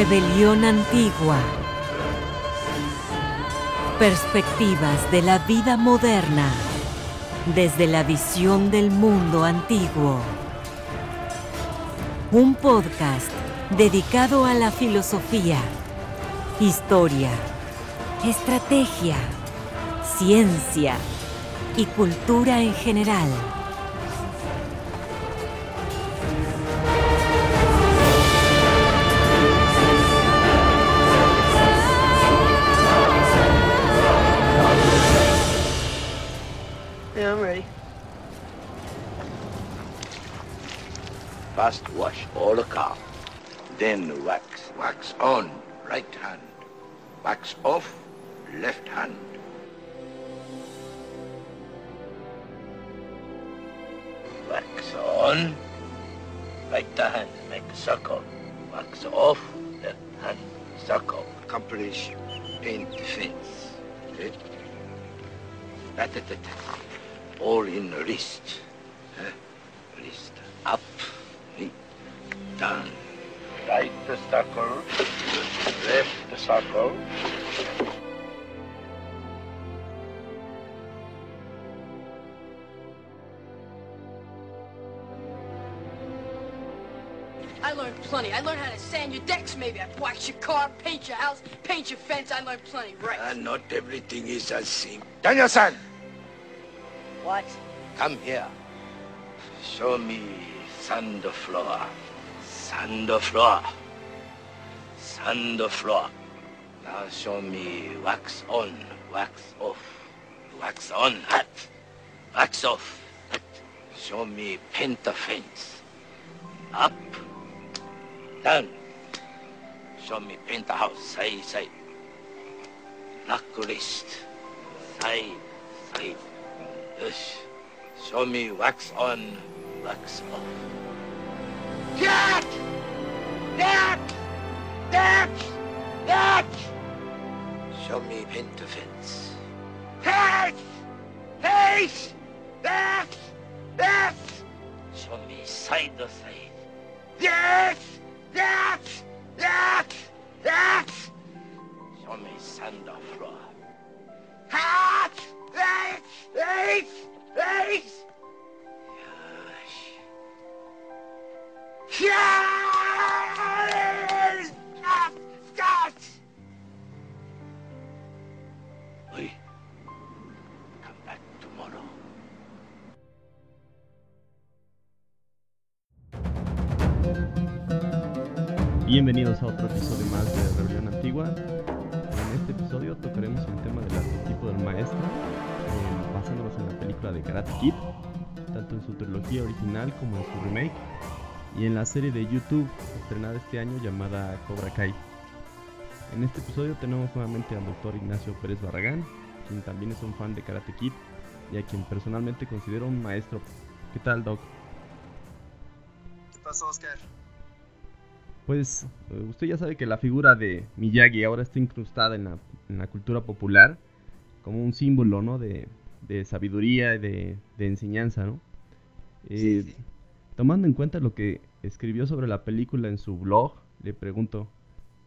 Rebelión Antigua. Perspectivas de la vida moderna desde la visión del mundo antiguo. Un podcast dedicado a la filosofía, historia, estrategia, ciencia y cultura en general. Then wax. Wax on, right hand. Wax off, everything is as. Daniel-san, what? come here. Show me sand floor. Sand floor. Sand floor. Now show me wax on, wax off. Wax on, hat. Wax off. hat. Show me paint the fence. Up. Down. Show me paint the house. Side, side. Lock wrist. Fine, fine. Yes. Show me wax on, wax off. That! That! That! That! Show me pen to fence. Face! Face! That! That! Show me side to side. Yes! That! That! That! Show me sand or floor. Bienvenidos a otro episodio más de Rebelión Antigua. En este episodio tocaremos el tema maestro, eh, basándonos en la película de Karate Kid, tanto en su trilogía original como en su remake, y en la serie de YouTube estrenada este año llamada Cobra Kai. En este episodio tenemos nuevamente al doctor Ignacio Pérez Barragán, quien también es un fan de Karate Kid y a quien personalmente considero un maestro. ¿Qué tal, Doc? ¿Qué pasó, Oscar? Pues eh, usted ya sabe que la figura de Miyagi ahora está incrustada en la, en la cultura popular como un símbolo, ¿no? De, de sabiduría y de, de enseñanza, ¿no? Eh, sí. Tomando en cuenta lo que escribió sobre la película en su blog, le pregunto,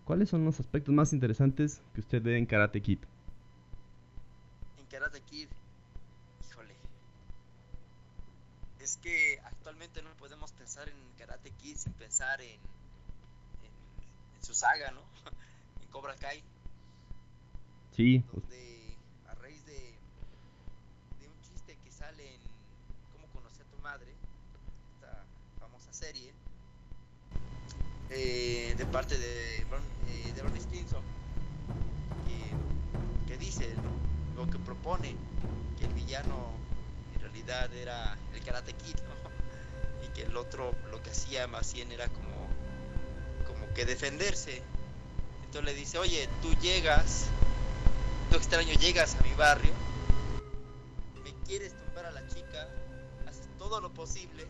¿cuáles son los aspectos más interesantes que usted ve en Karate Kid? En Karate Kid, híjole. Es que actualmente no podemos pensar en Karate Kid sin pensar en, en, en su saga, ¿no? En Cobra Kai, Sí, donde serie, eh, de parte de, eh, de Stinson, que, que dice lo que propone, que el villano en realidad era el Karate y que el otro lo que hacía más bien era como, como que defenderse. Entonces le dice, oye, tú llegas, tú extraño llegas a mi barrio, me quieres tumbar a la chica, haces todo lo posible,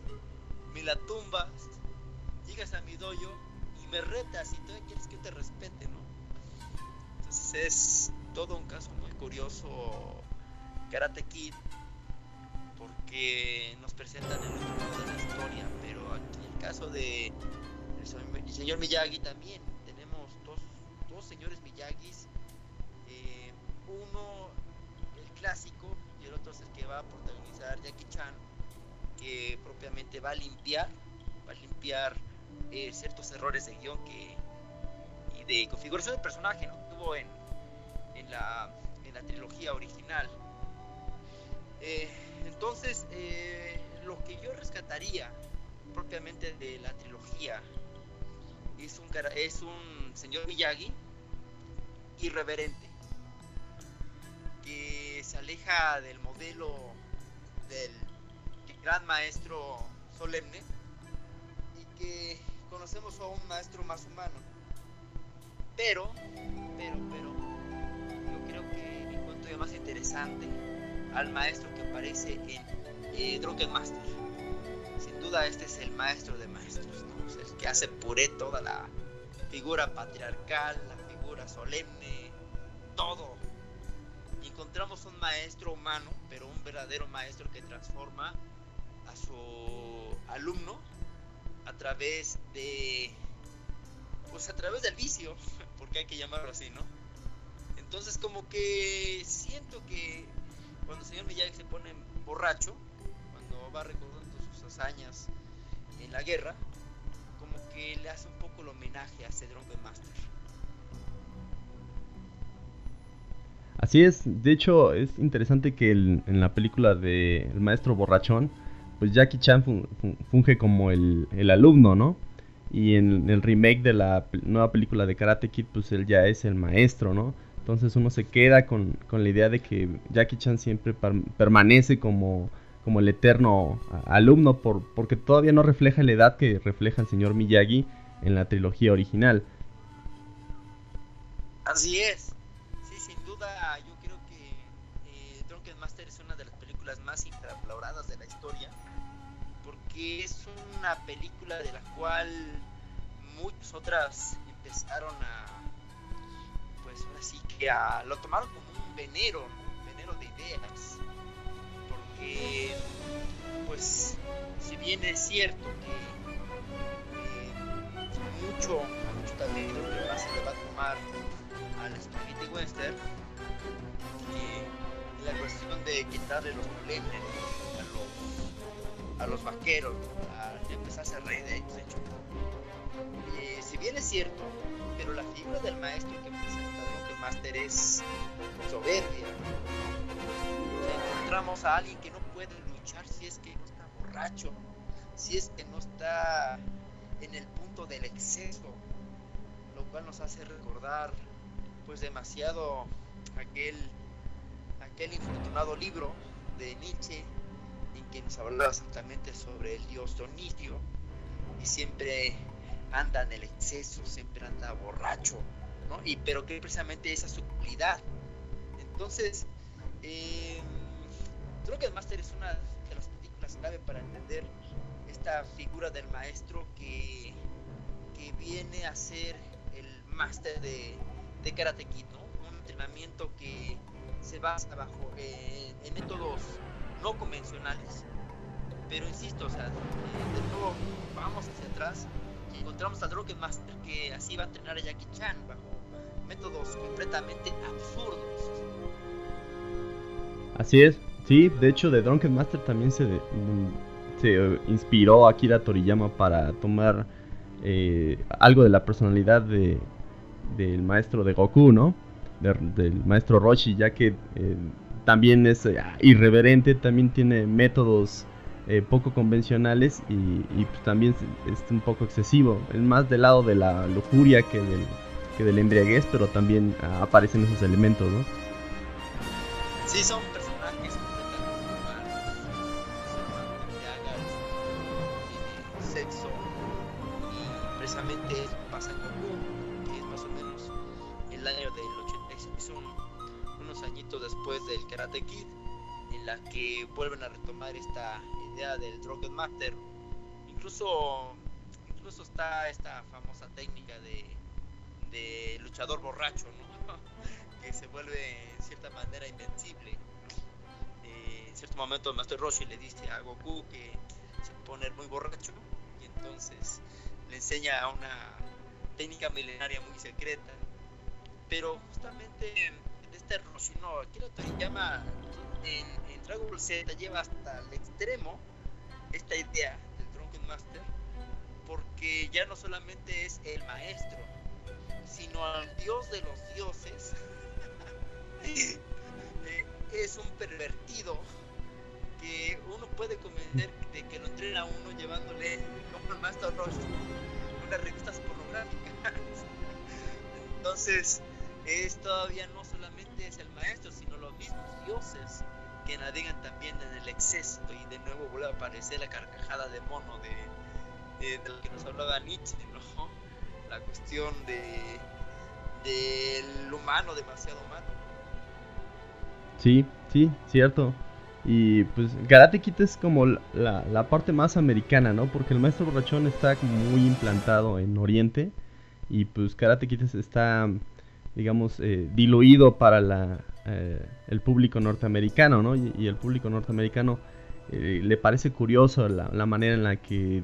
me la tumbas, llegas a mi dojo y me retas y todavía quieres que te respete, ¿no? Entonces es todo un caso muy curioso Karate Kid porque nos presentan el otro lado de la historia, pero aquí en el caso de el señor- Miyagi también tenemos dos señores Miyagis. Eh, uno, el clásico, y el otro es el que va a protagonizar Jackie Chan, propiamente va a limpiar, va a limpiar eh, ciertos errores de guion que, y de configuración de personaje ¿no? tuvo en, en, la, en la trilogía original. Eh, entonces, lo que yo rescataría propiamente de la trilogía es un, es un señor Miyagi irreverente, que se aleja del modelo del gran maestro solemne y que conocemos a un maestro más humano. Pero, pero, pero, yo creo que encuentro ya más interesante al maestro que aparece en eh, Drunken Master. Sin duda este es el maestro de maestros, el que hace puré toda la figura patriarcal, la figura solemne, todo. encontramos un maestro humano, pero un verdadero maestro que transforma su alumno a través de pues a través del vicio, porque hay que llamarlo así, ¿no? Entonces como que siento que cuando el señor Miyagi se pone borracho, cuando va recordando sus hazañas en la guerra, como que le hace un poco el homenaje a ese Drunken Master. Así es, de hecho es interesante que en la película de El Maestro Borrachón, pues Jackie Chan funge como el, alumno, ¿no? Y en el remake de la nueva película de Karate Kid, pues él ya es el maestro, ¿no? Entonces uno se queda con, la idea de que Jackie Chan siempre permanece como como el eterno alumno por, porque todavía no refleja la edad que refleja el señor Miyagi en la trilogía original. Así es. Sí, sin duda porque es una película de la cual muchas otras empezaron a pues así que a, lo tomaron como un venero, un venero de ideas. Pues, si bien es cierto que mucho, mucho talento que más se le va a tomar al Spaghetti Western, que la cuestión de quitarle los problemas a los, a los vaqueros, a empezar a rey de hecho. Eh, si bien es cierto, pero la figura del maestro que presenta que Master es soberbia, encontramos a alguien que no puede luchar si es que no está borracho, si es que no está en el punto del exceso, lo cual nos hace recordar pues demasiado aquel aquel infortunado libro de Nietzsche en que nos hablaba exactamente sobre el dios Dionisio y siempre anda en el exceso, siempre anda borracho, ¿no? Y pero que precisamente esa su cualidad. Entonces, eh, Creo que el Master es una de las películas clave para entender esta figura del maestro que, que viene a ser el máster de, de Karate Kid. Un entrenamiento que se basa bajo eh, en métodos no convencionales, pero insisto, o sea, de nuevo vamos hacia atrás y encontramos a Drunken Master que así va a entrenar a Jackie Chan bajo métodos completamente absurdos. Así es, Sí, de hecho, de Drunken Master también se, se inspiró a Akira Toriyama para tomar eh, algo de la personalidad de, del maestro de Goku, ¿no? del maestro Roshi, ya que eh, también es eh, irreverente, también tiene métodos poco convencionales y, pues, también es, un poco excesivo. Es más del lado de la lujuria que del, que del embriaguez, pero también ah, aparecen esos elementos, ¿no? Sí, son que vuelven a retomar esta idea del Drunken Master. Incluso, incluso está esta famosa técnica de, de luchador borracho, que se vuelve en cierta manera invencible. Eh, en cierto momento Master Roshi le dice a Goku que se pone muy borracho y entonces le enseña una técnica milenaria muy secreta pero justamente en este Roshino Akira Toriyama en, Dragon Ball Z lleva hasta el extremo esta idea del Drunken Master porque ya no solamente es el maestro sino al dios de los dioses eh, es un pervertido que uno puede convencer de que lo entrena uno llevándole como el Master Roshi unas revistas pornográficas. Entonces es todavía no solamente es el maestro, sino los mismos dioses que navegan también en el exceso y de nuevo vuelve a aparecer la carcajada de mono de, de, lo que nos hablaba Nietzsche, ¿no? La cuestión de del humano demasiado humano. Sí, sí, cierto. Y pues Karate es como la, la, parte más americana, ¿no? Porque el maestro borrachón está como muy implantado en Oriente y pues Karate está digamos, eh, diluido para la, eh, el público norteamericano, ¿no? Y, el público norteamericano eh, le parece curioso la, manera en la que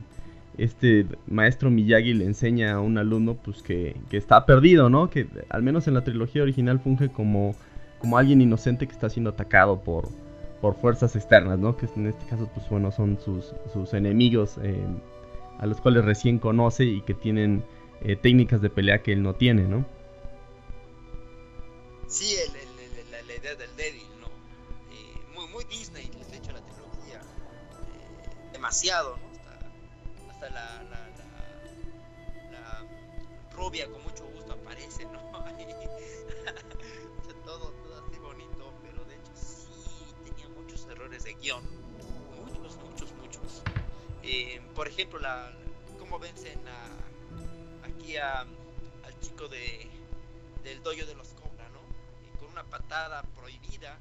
este maestro Miyagi le enseña a un alumno pues que, que, está perdido, ¿no? Que al menos en la trilogía original funge como, como alguien inocente que está siendo atacado por, por fuerzas externas, ¿no? Que en este caso pues bueno son sus, sus enemigos a los cuales recién conoce y que tienen técnicas de pelea que él no tiene, ¿no? sí el, la, la, idea del débil, ¿no? Eh, muy, muy Disney, les he hecho la trilogía. Eh, demasiado, ¿no? Hasta, la, la, la, rubia con mucho gusto aparece, ¿no? todo, todo así bonito, pero de hecho sí tenía muchos errores de guion. Muchos, muchos, muchos. Eh, por ejemplo, la, cómo vencen a, aquí al chico de, del doyo de los una patada prohibida,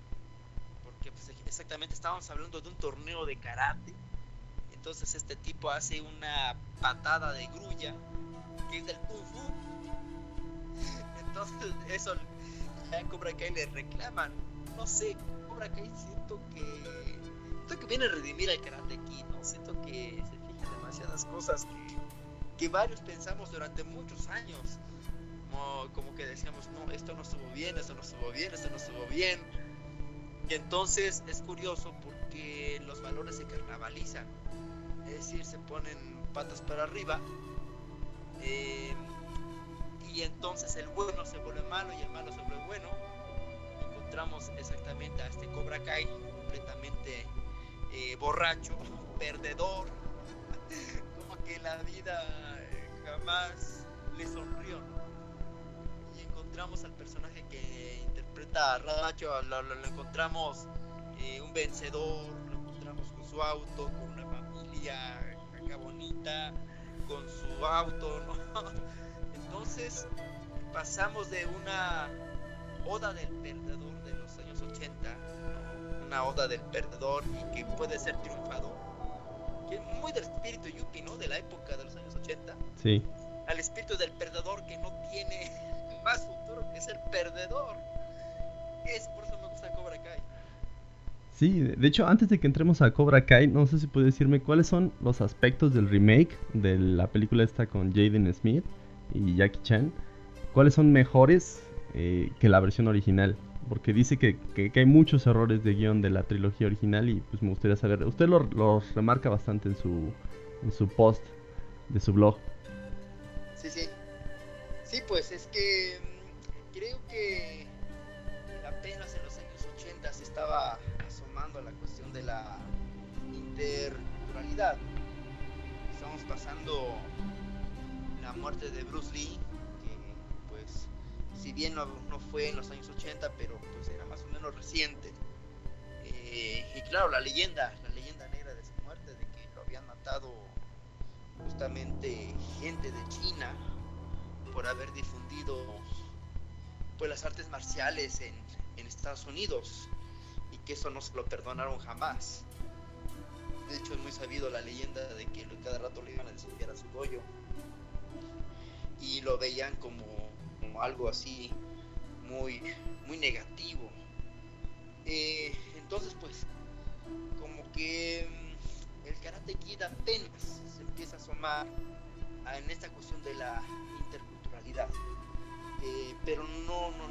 porque pues, exactamente estábamos hablando de un torneo de karate. Entonces este tipo hace una patada de grulla, que es del kung fu. Entonces eso a Cobra Kai le reclaman. No sé, Cobra Kai siento que siento que viene a redimir al karate aquí, ¿no? Siento que se fija demasiadas cosas que, que varios pensamos durante muchos años como, que decíamos, no, esto no estuvo bien, esto no estuvo bien, esto no estuvo bien. Y entonces es curioso porque los valores se carnavalizan, es decir, se ponen patas para arriba. Eh, y entonces el bueno se vuelve malo y el malo se vuelve bueno. Encontramos exactamente a este Cobra Kai completamente eh, borracho, perdedor, como que la vida eh, jamás le sonrió encontramos al personaje que interpreta a Radacho, lo, encontramos eh, un vencedor, lo encontramos con su auto, con una familia acá bonita, con su auto, Entonces pasamos de una oda del perdedor de los años 80, una oda del perdedor y que puede ser triunfador, que es muy del espíritu Yuppie, ¿no? De la época de los años 80. Sí. Al espíritu del perdedor que no tiene más futuro que es el perdedor. Es por eso me gusta Cobra Kai. Sí, de hecho, antes de que entremos a Cobra Kai, no sé si puede decirme cuáles son los aspectos del remake de la película esta con Jaden Smith y Jackie Chan. ¿Cuáles son mejores eh, que la versión original? Porque dice que, que, hay muchos errores de guion de la trilogía original y pues me gustaría saber. Usted los lo remarca bastante en su, en su post de su blog. Sí, sí. Sí, pues es que mm, creo que apenas en los años 80 se estaba asomando a la cuestión de la interculturalidad. Estamos pasando la muerte de Bruce Lee, que pues si bien no, fue en los años 80, pero pues era más o menos reciente. Eh, y claro, la leyenda, la leyenda negra de su muerte, de que lo habían matado justamente gente de China por haber difundido pues las artes marciales en, en Estados Unidos y que eso no se lo perdonaron jamás. De hecho es muy sabido la leyenda de que cada rato le iban a desafiar a su doyo y lo veían como, como algo así muy, muy negativo. Eh, entonces pues como que mm, el karate kid apenas se empieza a asomar en esta cuestión de la Eh, pero no, no,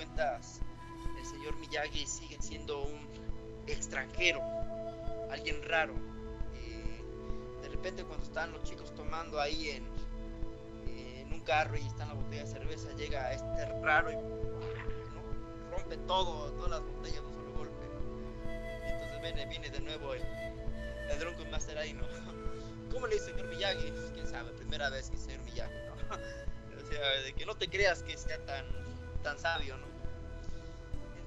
cuentas el señor Miyagi sigue siendo un extranjero, alguien raro. Eh, de repente cuando están los chicos tomando ahí en, en un carro y está la botella de cerveza, llega este raro y rompe todo, todas las botellas de un solo golpe. entonces viene, viene de nuevo el, el Drunken Master ahí, ¿no? ¿Cómo le dice señor Miyagi? Pues, quién sabe, primera vez que señor Miyagi, ¿no? o sea, de que no te creas que sea tan, tan sabio, ¿no?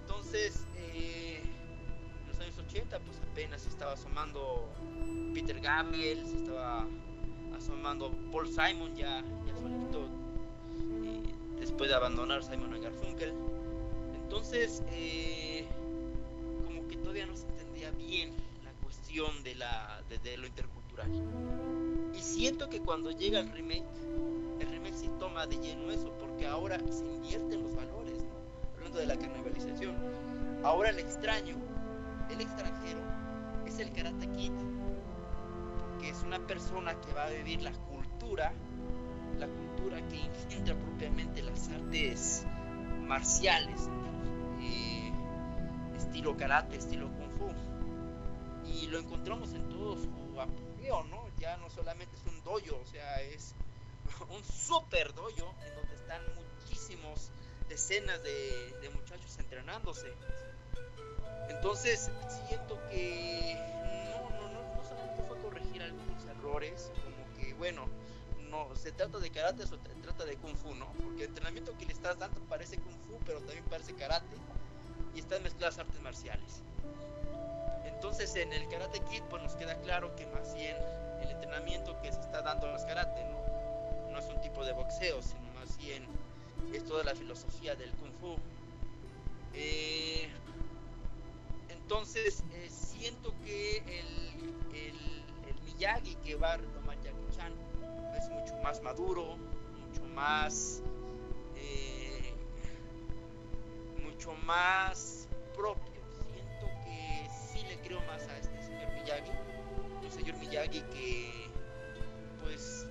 Entonces, eh, en los años 80, pues apenas se estaba asomando Peter Gabriel, se estaba asomando Paul Simon ya, ya solito, eh, después de abandonar Simon Garfunkel. Entonces, eh, como que todavía no se entendía bien la cuestión de, la, de, lo intercultural. Y siento que cuando llega el remake, el remake sí toma de lleno eso, porque ahora se invierten los valores, ¿no? hablando de la carnavalización. Ahora el extraño, el extranjero, es el Karate Kid, porque es una persona que va a vivir la cultura, la cultura que engendra propiamente las artes marciales, estilo karate, estilo kung fu. Y lo encontramos en todo su Ya no solamente es un dojo, o sea, es un super dojo en donde están muchísimos decenas de, muchachos entrenándose. Entonces, siento que no, no, no, no solamente fue corregir algunos errores, como que, bueno, no, se trata de karate o se trata de kung fu, ¿no? Porque el entrenamiento que le estás dando parece kung fu, pero también parece karate y están mezcladas artes marciales. Entonces en el Karate Kid pues nos queda claro que más bien el entrenamiento que se está dando en los karate no, no es un tipo de boxeo, sino más bien es toda la filosofía del kung fu. Eh, entonces eh, siento que el, el, Miyagi que va a retomar Jackie Chan es mucho más maduro, mucho más más propio. Creo más a este señor Miyagi. El señor Miyagi que, pues,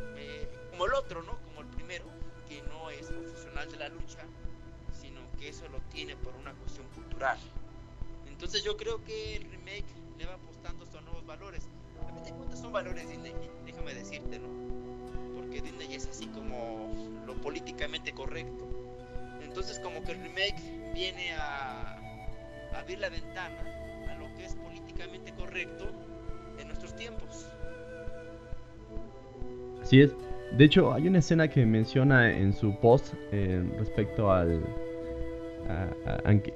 como el otro, ¿no? Como el primero, que no es profesional de la lucha, sino que eso lo tiene por una cuestión cultural. Entonces yo creo que el remake le va apostando estos nuevos valores. A mí te cuentas son valores Disney, déjame decirte, ¿no? Porque Disney es así como lo políticamente correcto. Entonces como que el remake viene a, abrir la ventana a correcto en nuestros tiempos. Así es. De hecho, hay una escena que menciona en su post eh, respecto al,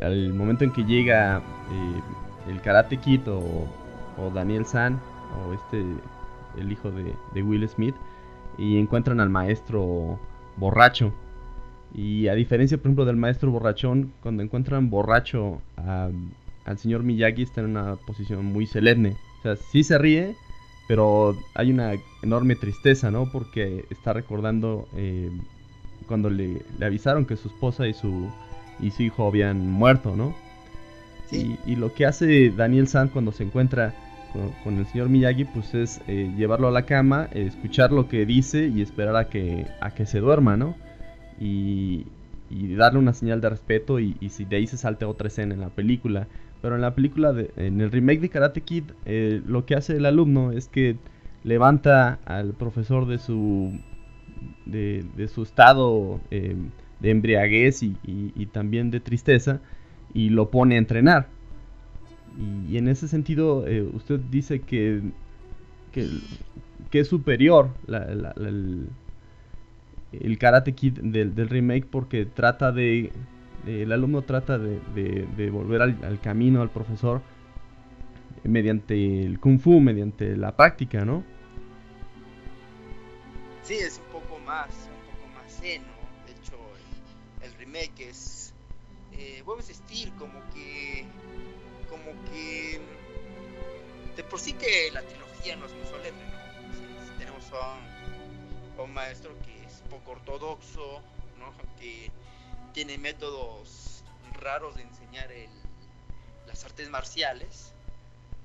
al momento en que llega eh, el Karate Kid o, Daniel San o este el hijo de, de Will Smith y encuentran al maestro borracho y a diferencia, por ejemplo, del maestro borrachón, cuando encuentran borracho al señor Miyagi está en una posición muy solemne. O sea, sí se ríe, pero hay una enorme tristeza, ¿no? Porque está recordando eh, cuando le, avisaron que su esposa y su, y su hijo habían muerto, ¿no? Y, lo que hace Daniel San cuando se encuentra con, el señor Miyagi, pues es eh, llevarlo a la cama, escuchar lo que dice y esperar a que, a que se duerma, ¿no? y, darle una señal de respeto y, si de ahí se salte otra escena en la película. Pero en la película, de, en el remake de Karate Kid, eh, lo que hace el alumno es que levanta al profesor de su, de, su estado eh, de embriaguez y, también de tristeza y lo pone a entrenar. Y, en ese sentido, eh, usted dice que, que, es superior la, el Karate Kid del, remake porque trata de, el alumno trata de, volver al, camino al profesor mediante el kung fu, mediante la práctica, ¿no? Sí, es un poco más, un poco más seno. De hecho, el, remake es, eh, a insistir, como que, como que, de por sí que la trilogía no es muy solemne, ¿no? tenemos a un maestro que poco ortodoxo, que tiene métodos raros de enseñar las artes marciales,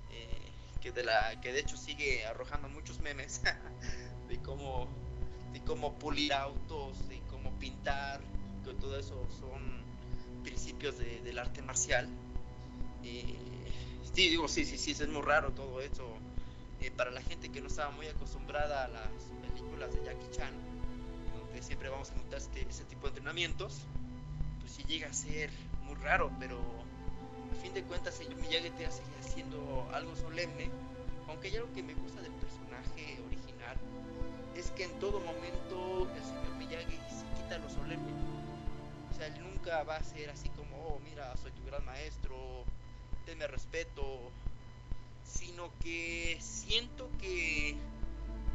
eh, que, de la, que de hecho sigue arrojando muchos memes de cómo, de cómo pulir autos, de cómo pintar, que todo eso son principios del arte marcial. Eh, sí, digo, sí, sí, sí, es muy raro todo eso. Eh, para la gente que no estaba muy acostumbrada a las películas de Jackie Chan, donde siempre vamos a notar este, ese tipo de entrenamientos, sí llega a ser muy raro, pero a fin de cuentas señor Miyagi te sigue haciendo algo solemne, aunque hay algo que me gusta del personaje original, es que en todo momento el señor Miyagi se quita lo solemne. O sea, él nunca va a ser así como, oh, mira, soy tu gran maestro, tenme respeto, sino que siento que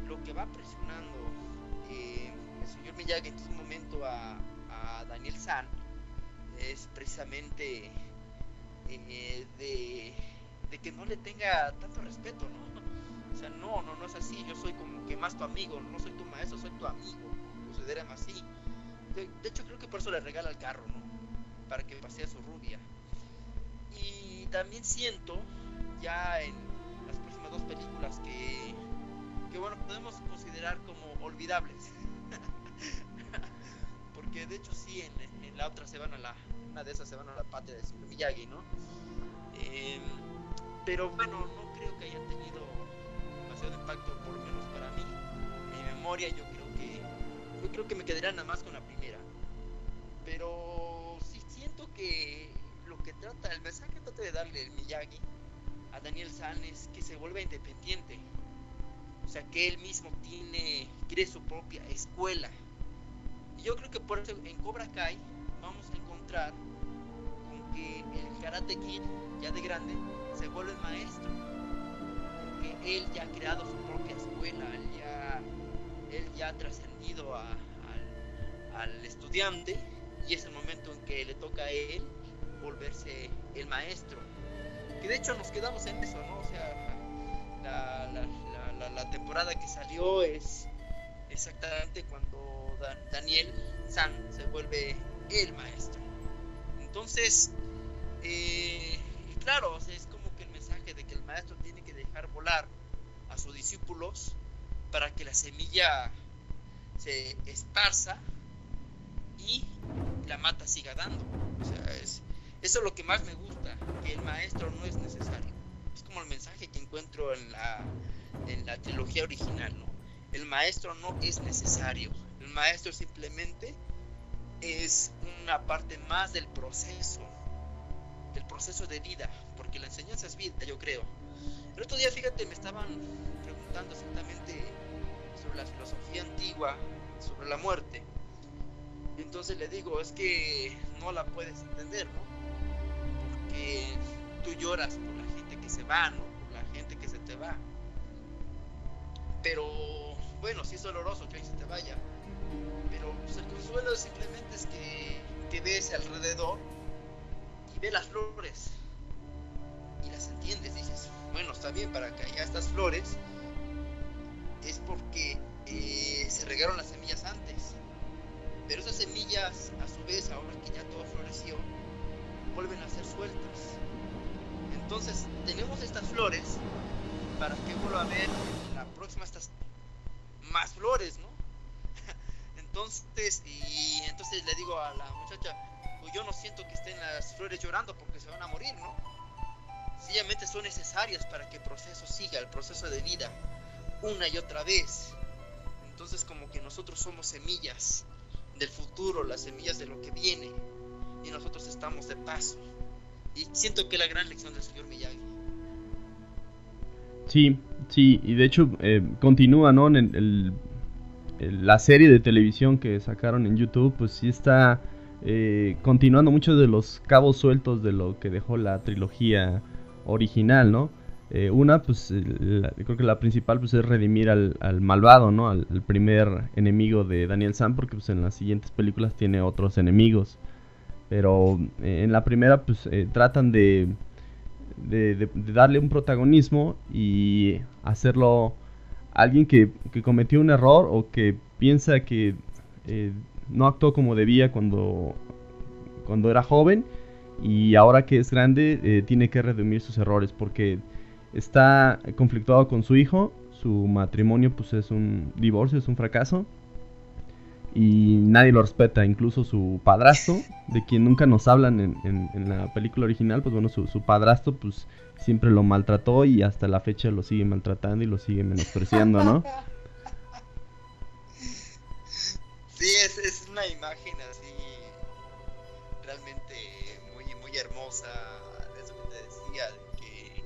lo que va presionando eh, el señor Miyagi en este momento a, a Daniel San es precisamente eh, de, que no le tenga tanto respeto, ¿no? O sea, no, no, es así, yo soy como que más tu amigo, no soy tu maestro, soy tu amigo, considérame así. De, hecho, creo que por eso le regala el carro, ¿no? Para que pase a su rubia. Y también siento, ya en las próximas dos películas, que, que bueno, podemos considerar como olvidables. Porque de hecho sí, en la otra se van a la, de esas se van a la patria de Miyagi, ¿no? Eh, pero bueno, no creo que haya tenido demasiado impacto, por lo menos para mí. Mi memoria yo creo que yo creo que me quedaría nada más con la primera. Pero sí siento que lo que trata, el mensaje que trata de darle el Miyagi a Daniel San es que se vuelva independiente. O sea, que él mismo tiene, quiere su propia escuela. Yo creo que por eso en Cobra Kai vamos a encontrar con que el Karate Kid, ya de grande, se vuelve maestro. Porque él ya ha creado su propia escuela, él ya, él ya ha trascendido al, al estudiante y es el momento en que le toca a él volverse el maestro. Que de hecho nos quedamos en eso, ¿no? O sea, la, la, la, la temporada que salió es exactamente cuando Daniel San se vuelve el maestro. Entonces, eh, claro, es como que el mensaje de que el maestro tiene que dejar volar a sus discípulos para que la semilla se esparza y la mata siga dando. O sea, es, eso es lo que más me gusta, que el maestro no es necesario. Es como el mensaje que encuentro en la, en la trilogía original, ¿no? El maestro no es necesario. El maestro simplemente es una parte más del proceso, del proceso de vida, porque la enseñanza es vida, yo creo. El otro día, fíjate, me estaban preguntando exactamente sobre la filosofía antigua, sobre la muerte. Entonces le digo, es que no la puedes entender, ¿no? Porque tú lloras por la gente que se va, ¿no? Por la gente que se te va. Pero bueno, sí es doloroso que alguien se te vaya, pero pues, el consuelo simplemente es que, que ves alrededor y ves las flores y las entiendes. Dices, bueno, está bien, para que haya estas flores es porque eh, se regaron las semillas antes. Pero esas semillas, a su vez, ahora que ya todo floreció, vuelven a ser sueltas. Entonces, tenemos estas flores para que vuelva a haber la próxima estas más flores, ¿no? Entonces, y entonces le digo a la muchacha, pues yo no siento que estén las flores llorando porque se van a morir, ¿no? Sencillamente son necesarias para que el proceso siga, el proceso de vida, una y otra vez. Entonces como que nosotros somos semillas del futuro, las semillas de lo que viene, y nosotros estamos de paso. Y siento que la gran lección del señor Miyagi. Sí, sí, y de hecho eh, continúa, ¿no? En el la serie de televisión que sacaron en YouTube, pues sí está eh, continuando muchos de los cabos sueltos de lo que dejó la trilogía original, ¿no? Eh, una, pues creo que la principal pues es redimir al, malvado, ¿no? Al, primer enemigo de Daniel Sam, porque pues en las siguientes películas tiene otros enemigos. Pero eh, en la primera pues tratan de, de darle un protagonismo y hacerlo alguien que, cometió un error o que piensa que eh, no actuó como debía cuando, cuando era joven y ahora que es grande eh, tiene que redimir sus errores porque está conflictuado con su hijo, su matrimonio pues es un divorcio, es un fracaso y nadie lo respeta, incluso su padrastro, de quien nunca nos hablan en, la película original, pues bueno, su, su, padrastro pues siempre lo maltrató y hasta la fecha lo sigue maltratando y lo sigue menospreciando, ¿no? Sí, es, es una imagen así realmente muy, muy hermosa, eso que te decía, de que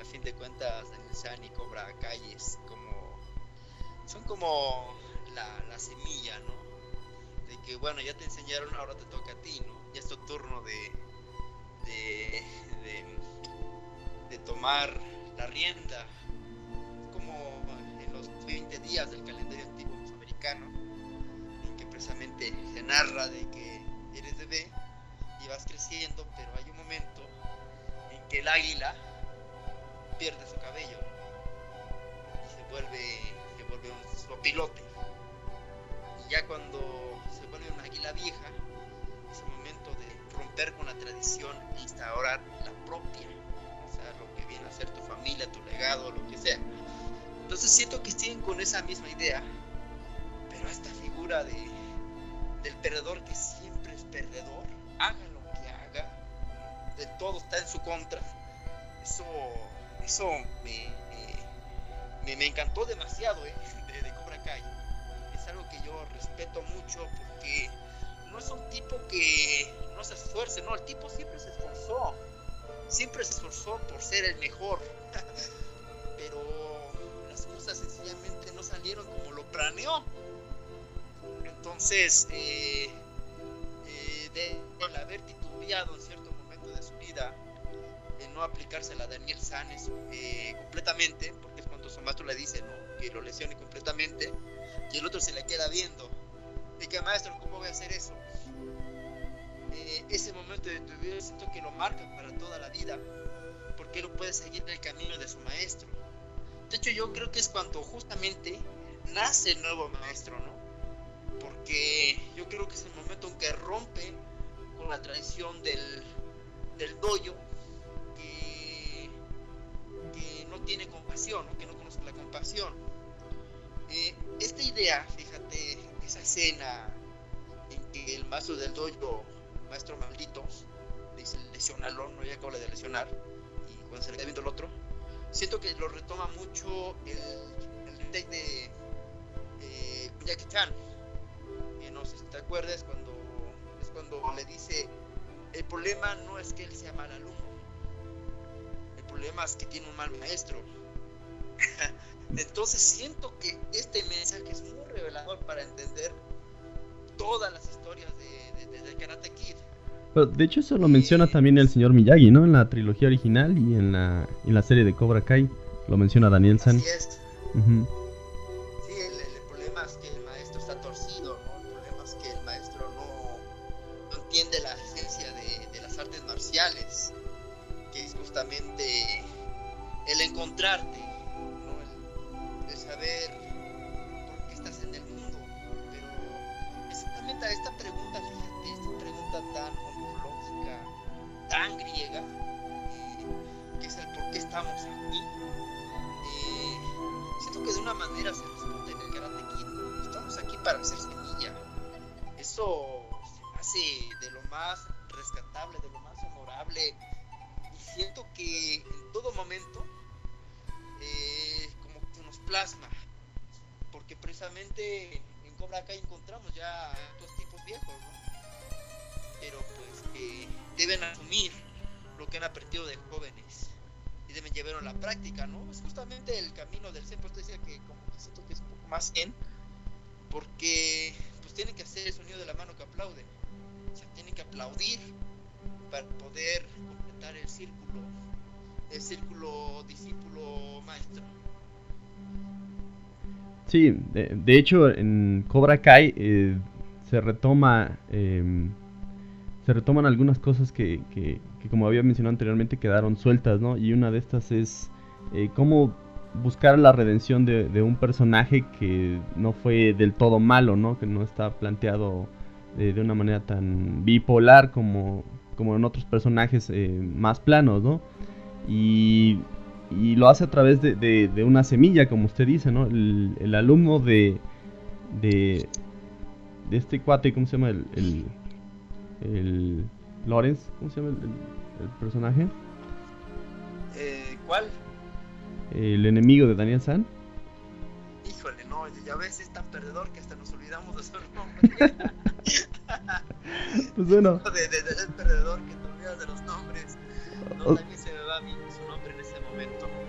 a fin de cuentas el Shani cobra calles como son como la, semilla, ¿no? De que bueno, ya te enseñaron, ahora te toca a ti, ¿no? Ya es tu turno de, de, de, tomar la rienda, como en los 20 días del calendario antiguo americano, en que precisamente se narra de que eres bebé y vas creciendo, pero hay un momento en que el águila pierde su cabello y se vuelve, se vuelve un pilote ya cuando se vuelve una águila vieja, es el momento de romper con la tradición e instaurar la propia, ser tu familia, tu legado, lo que sea. Entonces siento que siguen con esa misma idea, pero esta figura de, del perdedor que siempre es perdedor, haga lo que haga, de todo está en su contra, eso, eso me, me, encantó demasiado eh, de, de Cobra Kai. Algo que yo respeto mucho porque no es un tipo que no se esfuerce, no, el tipo siempre se esforzó, siempre se esforzó por ser el mejor, pero las cosas sencillamente no salieron como lo planeó. Entonces, eh, eh, de haber titubeado en cierto momento de su vida, en no aplicársela a Daniel Sanes eh, completamente, porque es cuando su maestro le dice ¿no? que lo lesione completamente, y el otro se le queda viendo. Y maestro, ¿cómo voy a hacer eso? Eh, ese momento de tu vida siento que lo marca para toda la vida, porque él puede seguir el camino de su maestro. De hecho, yo creo que es cuando justamente nace el nuevo maestro, ¿no? Porque yo creo que es el momento en que rompe con la tradición del, del doyo, que, que no tiene compasión, ¿no? que no conoce la compasión eh, esta idea, fíjate, esa escena en que el maestro del dojo, maestro maldito, dice lesionarlo, no ya habla de lesionar, y cuando se le queda viendo el otro, siento que lo retoma mucho el, el de eh, Jackie Chan. No sé si te acuerdas cuando es cuando le dice el problema no es que él sea mal alumno, el problema es que tiene un mal maestro. Entonces siento que este mensaje es muy revelador para entender todas las historias de, de, Karate Kid. de hecho eso lo menciona también el señor Miyagi, ¿no? En la trilogía original y en la, en la serie de Cobra Kai. Lo menciona Daniel San. Así es. Sí, de, hecho en Cobra Kai eh, se retoma em, se retoman algunas cosas que, que, como había mencionado anteriormente quedaron sueltas, ¿no? Y una de estas es eh, cómo buscar la redención de, un personaje que no fue del todo malo, ¿no? Que no está planteado eh, de una manera tan bipolar como, como en otros personajes más planos, ¿no? Y y lo hace a través de, una semilla, como usted dice, ¿no? El, alumno de, de, de este cuate, ¿cómo se llama? El, el, el Lawrence, ¿cómo se llama el, el personaje? Eh, ¿Cuál? El enemigo de Daniel San. Híjole, no, ya ves, es tan perdedor que hasta nos olvidamos de su nombre. Pues bueno, de, de, de perdedor que te olvidas de los nombres. No,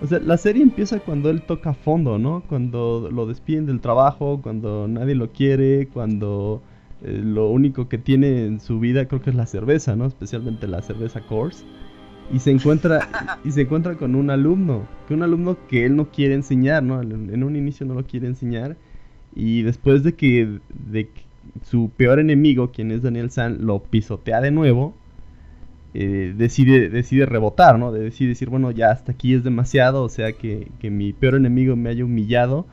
o sea, la serie empieza cuando él toca fondo, ¿no? Cuando lo despiden del trabajo, cuando nadie lo quiere, cuando eh, lo único que tiene en su vida creo que es la cerveza, ¿no? Especialmente la cerveza Coors. Y se encuentra y se encuentra con un alumno, que un alumno que él no quiere enseñar, ¿no? En un inicio no lo quiere enseñar y después de que de que su peor enemigo, quien es Daniel San, lo pisotea de nuevo, eh, decide, decide rebotar, ¿no? De- Decide decir, bueno, ya hasta aquí es demasiado, o sea que, que mi peor enemigo me haya humillado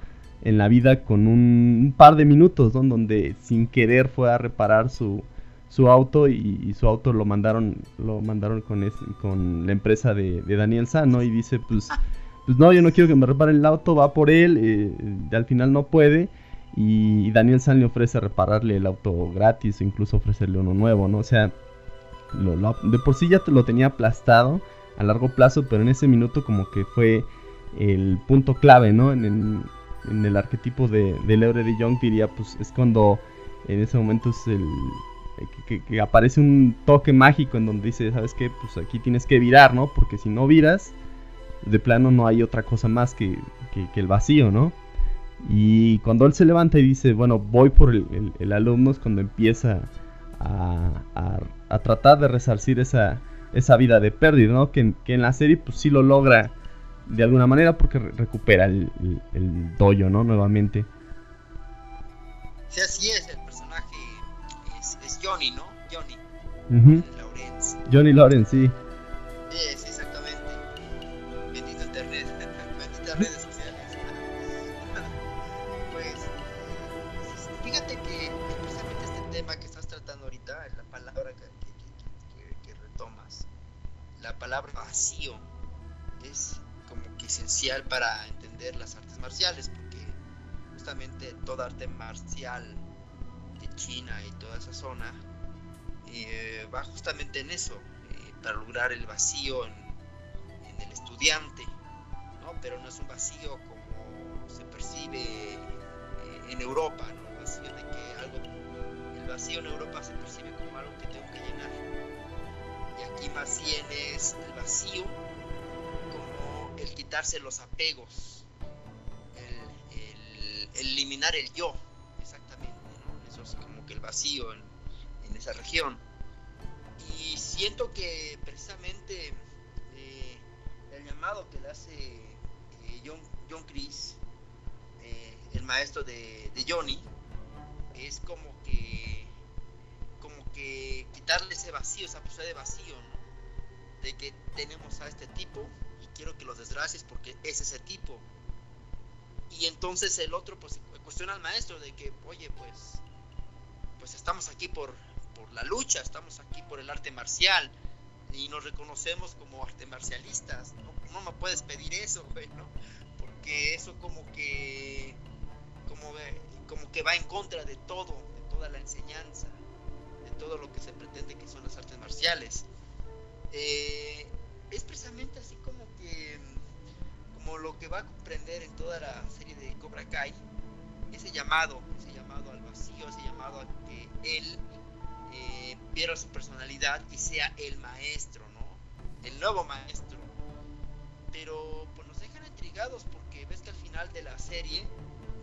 en la vida con un, par de minutos, ¿no? Donde sin querer fue a reparar su, su auto y, y su auto lo mandaron, lo mandaron con, es- con la empresa de, de Daniel San, ¿no? Y dice, pues, pues no, yo no quiero que me reparen el auto, va por él, eh, al final no puede. Y Daniel San le ofrece repararle el auto gratis o incluso ofrecerle uno nuevo, ¿no? O sea, de por sí ya lo tenía aplastado a largo plazo, pero en ese minuto como que fue el punto clave, ¿no? En, en- en el arquetipo de, del héroe de Young diría, pues es cuando en ese momento es el... Que, que- aparece un toque mágico en donde dice, ¿sabes qué? Pues aquí tienes que virar, ¿no? Porque si no viras, de plano no hay otra cosa más que, que- que el vacío, ¿no? Y cuando él se levanta y dice, bueno, voy por el, el- el alumno, es cuando empieza a, a- a tratar de resarcir esa, esa vida de pérdida, ¿no? Que, en- que en la serie pues sí lo logra de alguna manera porque re- recupera el, el, el dojo, ¿no? Nuevamente. Sí, así es, el personaje es, es Johnny, ¿no? Johnny. Lawrence. Johnny Lawrence. Sí, marcial de China y toda esa zona eh, va justamente en eso, eh, para lograr el vacío en, el estudiante, ¿no? Pero no es un vacío como se percibe eh, en Europa, ¿no? El vacío de que algo, el vacío en Europa se percibe como algo que tengo que llenar. Y aquí más bien es el vacío como el quitarse los apegos, el eliminar el yo, vacío en, esa región. Y siento que precisamente eh, el llamado que le hace eh, John, Chris, eh, el maestro de, Johnny, es como que como que quitarle ese vacío, esa posibilidad de vacío, ¿no? De que tenemos a este tipo y quiero que lo desgracies porque es ese tipo. Y entonces el otro pues cuestiona al maestro de que, oye, pues pues estamos aquí por, por la lucha, estamos aquí por el arte marcial y nos reconocemos como arte marcialistas. No, me puedes pedir eso, güey, ¿no? Porque eso como que como que va en contra de todo, de toda la enseñanza, de todo lo que se pretende que son las artes marciales. Eh, es precisamente así como que como lo que va a comprender en toda la serie de Cobra Kai, ese llamado, ese llamado al vacío, ese llamado a que él eh, pierda su personalidad y sea el maestro, ¿no? El nuevo maestro. Pero pues nos dejan intrigados porque ves que al final de la serie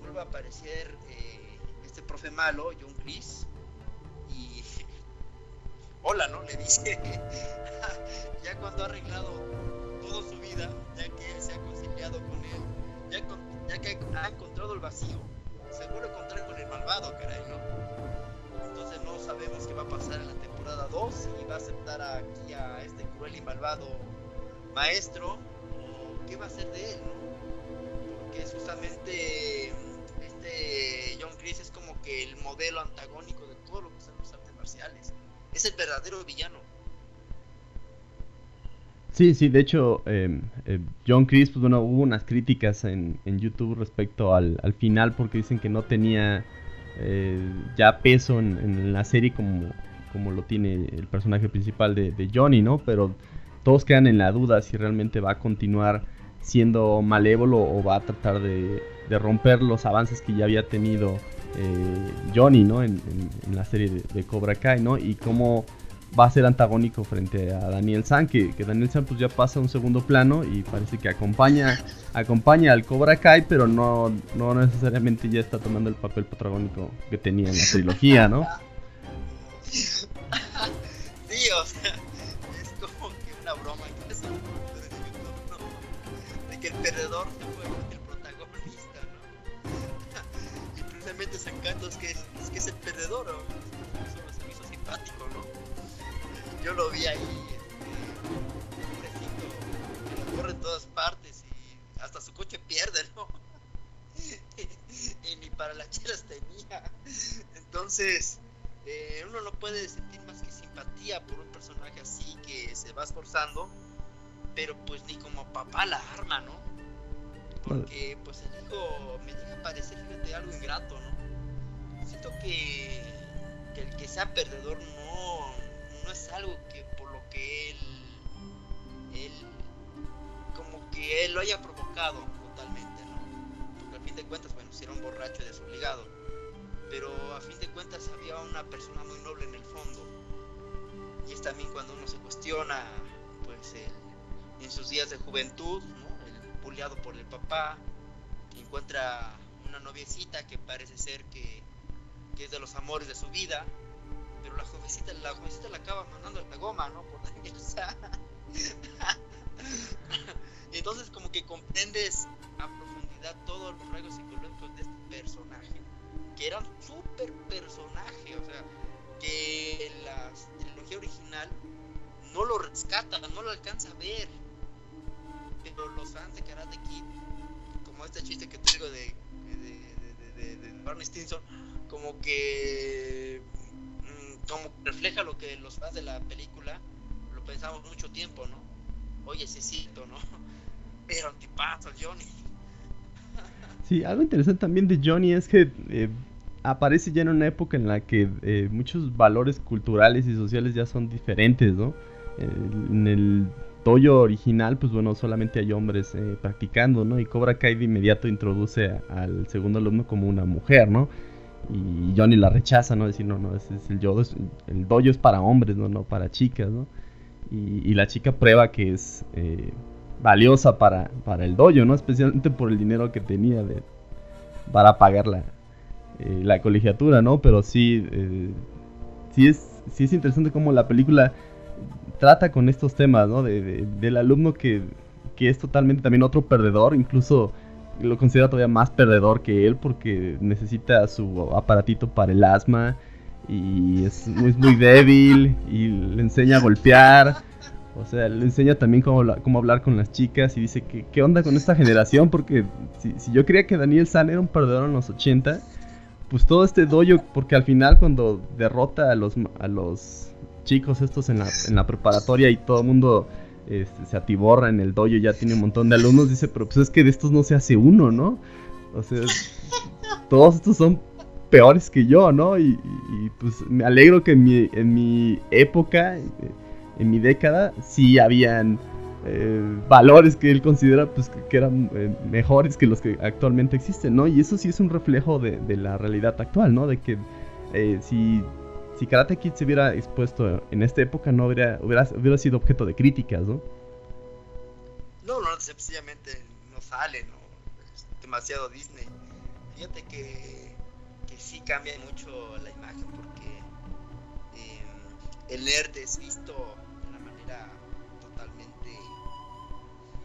vuelve a aparecer eh, este profe malo, John Chris, y hola, ¿no? Le dice, ya cuando ha arreglado toda su vida, ya que él se ha conciliado con él, ya que ha encontrado el vacío, se vuelve a encontrar con el malvado, caray, ¿no? Entonces no sabemos qué va a pasar en la temporada 2, si va a aceptar aquí a este cruel y malvado maestro, o qué va a hacer de él, ¿no? Porque justamente este John Chris es como que el modelo antagónico de todo lo que son las artes marciales. Es el verdadero villano. Sí, sí, de hecho, eh, eh, John Chris, pues bueno, hubo unas críticas en, en YouTube respecto al, al final porque dicen que no tenía eh, ya peso en, la serie como, como lo tiene el personaje principal de, Johnny, ¿no? Pero todos quedan en la duda si realmente va a continuar siendo malévolo o va a tratar de, romper los avances que ya había tenido eh, Johnny, ¿no? En, la serie de, de, Cobra Kai, ¿no? Y cómo va a ser antagónico frente a Daniel San, que, Daniel San pues ya pasa a un segundo plano y parece que acompaña, acompaña al Cobra Kai, pero no, no necesariamente ya está tomando el papel protagónico que tenía en la trilogía, ¿no? yo lo vi ahí, este, pobrecito, lo corre en todas partes y hasta su coche pierde, ¿no? y ni para las chelas tenía. Entonces, eh, uno no puede sentir más que simpatía por un personaje así que se va esforzando, pero pues ni como papá la arma, ¿no? Porque pues el hijo me llega a parecer, fíjate, algo ingrato, ¿no? Siento que, que el que sea perdedor no, no es algo que por lo que él, él, como que él lo haya provocado totalmente, ¿no? Porque al fin de cuentas, bueno, si era un borracho desobligado, pero a fin de cuentas había una persona muy noble en el fondo. Y es también cuando uno se cuestiona, pues, en sus días de juventud, ¿no? El por el papá, encuentra una noviecita que parece ser que, que es de los amores de su vida, la jovencita, la jovencita la acaba mandando la goma, ¿no? Por la y entonces como que comprendes a profundidad todos los rasgos psicológicos de este personaje, que era un súper personaje, o sea, que la trilogía original no lo rescata, no lo alcanza a ver. Pero los fans de Karate Kid, como este chiste que te digo de, de, de, de Barney Stinson, como que como refleja lo que los fans de la película lo pensamos mucho tiempo, ¿no? Oye, cito, ¿no? Pero antipazo Johnny. Sí, algo interesante también de Johnny es que eh, aparece ya en una época en la que eh, muchos valores culturales y sociales ya son diferentes, ¿no? en el Toyo original, pues bueno, solamente hay hombres eh, practicando, ¿no? Y Cobra Kai de inmediato introduce al segundo alumno como una mujer, ¿no? Y Johnny la rechaza, ¿no? Decir, no, no, es el yodo, el dojo es para hombres, ¿no? No para chicas, ¿no? Y, la chica prueba que es eh, valiosa para, para el dojo, ¿no? Especialmente por el dinero que tenía de, para pagar la, eh, la colegiatura, ¿no? Pero sí, eh, sí, es, sí es interesante cómo la película trata con estos temas, ¿no? De, del alumno que, que es totalmente también otro perdedor, incluso lo considera todavía más perdedor que él porque necesita su aparatito para el asma y es muy, débil y le enseña a golpear. O sea, le enseña también cómo, cómo hablar con las chicas y dice que qué onda con esta generación porque si, yo creía que Daniel San era un perdedor en los 80, pues todo este dojo, porque al final cuando derrota a los, a los chicos estos en la, en la preparatoria y todo el mundo este, se atiborra en el dojo, ya tiene un montón de alumnos, dice, pero pues es que de estos no se hace uno, ¿no? O sea, todos estos son peores que yo, ¿no? Y, pues me alegro que en mi, en mi época, en mi década, sí habían eh, valores que él considera pues que, eran eh, mejores que los que actualmente existen, ¿no? Y eso sí es un reflejo de, la realidad actual, ¿no? De que eh, si si Karate Kid se hubiera expuesto en esta época no hubiera, hubiera, sido objeto de críticas, ¿no? No, no, sencillamente no sale, ¿no? Es demasiado Disney. Fíjate que, que sí cambia mucho la imagen porque eh, el nerd es visto de una manera totalmente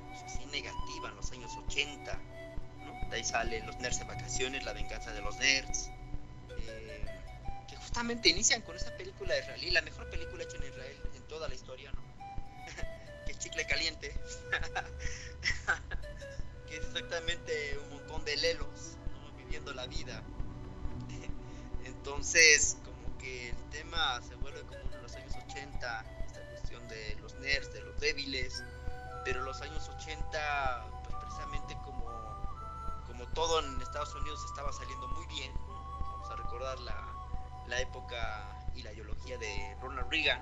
pues, negativa en los años 80, ¿no? De ahí salen los nerds de vacaciones, la venganza de los nerds justamente inician con esa película israelí, la mejor película hecha en Israel en toda la historia, ¿no? que es Chicle Caliente, que es exactamente un montón de lelos, ¿no? Viviendo la vida. Entonces, como que el tema se vuelve como en los años 80, esta cuestión de los nerds, de los débiles, pero los años 80, pues precisamente como, como todo en Estados Unidos estaba saliendo muy bien, vamos a recordar la, la época y la ideología de Ronald Reagan,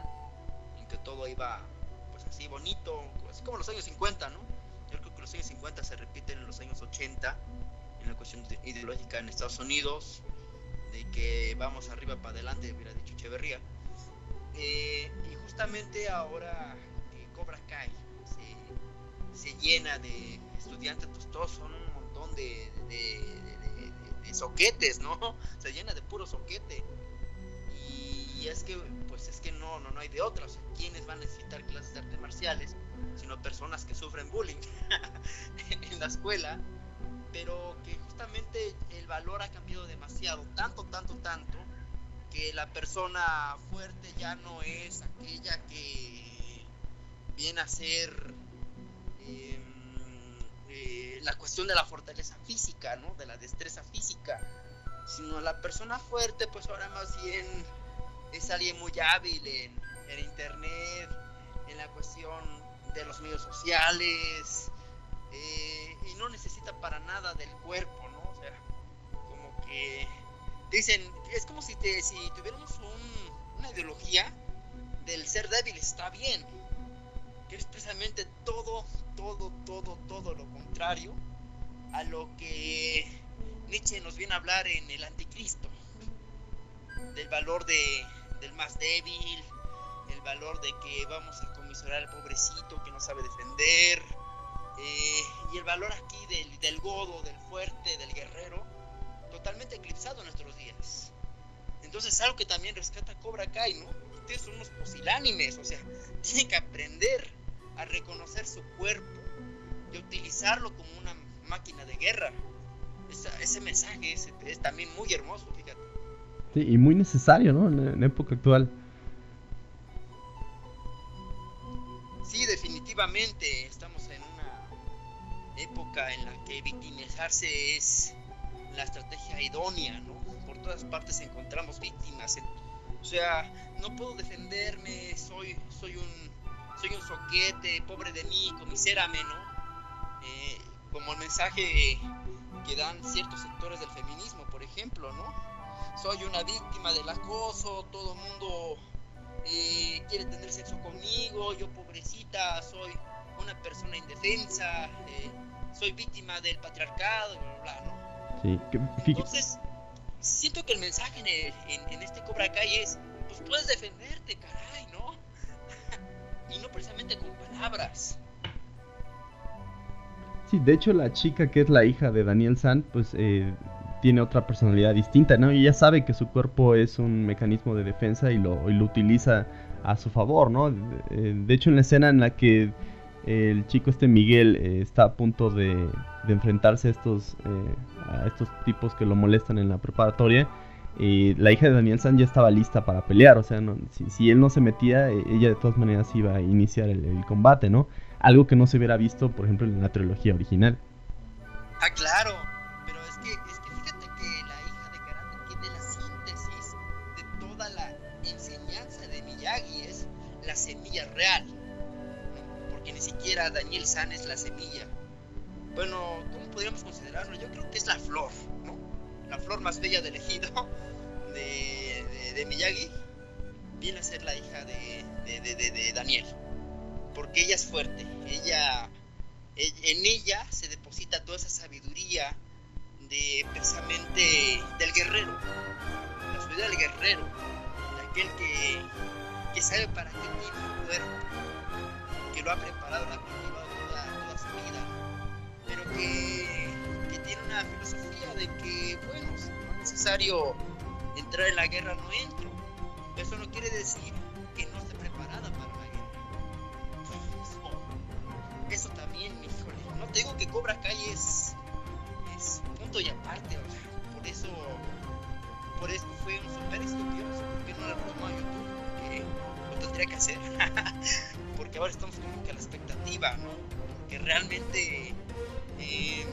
en que todo iba pues así bonito, así como los años 50, ¿no? Yo creo que los años 50 se repiten en los años 80, en la cuestión ideológica en Estados Unidos, de que vamos arriba para adelante, hubiera dicho Echeverría. Eh, y justamente ahora que Cobra Kai se, llena de estudiantes, pues todos son un montón de, de soquetes, ¿no? Se llena de puro soquete y es que pues es que no no no hay de otras quiénes van a necesitar clases de artes marciales sino personas que sufren bullying en la escuela pero que justamente el valor ha cambiado demasiado tanto tanto tanto que la persona fuerte ya no es aquella que viene a ser eh, eh, la cuestión de la fortaleza física no de la destreza física sino la persona fuerte pues ahora más bien es alguien muy hábil en, en internet, en la cuestión de los medios sociales, eh, y no necesita para nada del cuerpo, ¿no? O sea, como que dicen, es como si, te, si tuviéramos un, una ideología del ser débil está bien, que es precisamente todo, todo, todo, todo lo contrario a lo que Nietzsche nos viene a hablar en el anticristo, del valor de, del más débil, el valor de que vamos a comisionar al pobrecito que no sabe defender, eh, y el valor aquí del, del, godo, del fuerte, del guerrero, totalmente eclipsado en nuestros días. Entonces, algo que también rescata Cobra Kai, ¿no? Ustedes son unos posilánimes, o sea, tienen que aprender a reconocer su cuerpo y utilizarlo como una máquina de guerra. Ese mensaje es, es también muy hermoso, fíjate. Sí, y muy necesario, ¿no? En, en época actual. Sí, definitivamente estamos en una época en la que victimizarse es la estrategia idónea, ¿no? Por todas partes encontramos víctimas. O sea, no puedo defenderme, soy, soy un, soy un soquete, pobre de mí, comisérame, ¿no? Eh, como el mensaje que dan ciertos sectores del feminismo, por ejemplo, ¿no? Soy una víctima del acoso, todo el mundo eh, quiere tener sexo conmigo, yo pobrecita soy una persona indefensa, eh, soy víctima del patriarcado, bla, bla, ¿no? Sí, Entonces, siento que el mensaje en, el, en, en, este Cobra Kai es, pues puedes defenderte, caray, ¿no? y no precisamente con palabras. Sí, de hecho la chica que es la hija de Daniel San, pues eh, tiene otra personalidad distinta, ¿no? Y ella sabe que su cuerpo es un mecanismo de defensa y lo, lo utiliza a su favor, ¿no? De, de, hecho, en la escena en la que el chico este Miguel eh, está a punto de, de enfrentarse a estos, eh, a estos tipos que lo molestan en la preparatoria, la hija de Daniel San ya estaba lista para pelear, o sea, no, si, él no se metía, ella de todas maneras iba a iniciar el, el combate, ¿no? Algo que no se hubiera visto, por ejemplo, en la trilogía original. Ah, claro, real, porque ni siquiera Daniel San es la semilla. Bueno, ¿cómo podríamos considerarlo? Yo creo que es la flor, ¿no? La flor más bella del ejido de, de, de Miyagi viene a ser la hija de, Daniel, porque ella es fuerte, ella en ella se deposita toda esa sabiduría de precisamente del guerrero, la sabiduría del guerrero, de aquel que, que sabe para qué tiene un cuerpo, que lo ha preparado, lo ha cultivado toda, su vida, pero que, tiene una filosofía de que, bueno, si no es necesario entrar en la guerra, no entro. Eso no quiere decir que no esté preparada para la guerra. Eso, eso también, híjole, no te digo que Cobra Kai es, punto y aparte, sea, por eso, por eso fue un super estúpido, porque no la retomó a YouTube, tendría que hacer, porque ahora estamos como que a la expectativa, ¿no? Que realmente eh,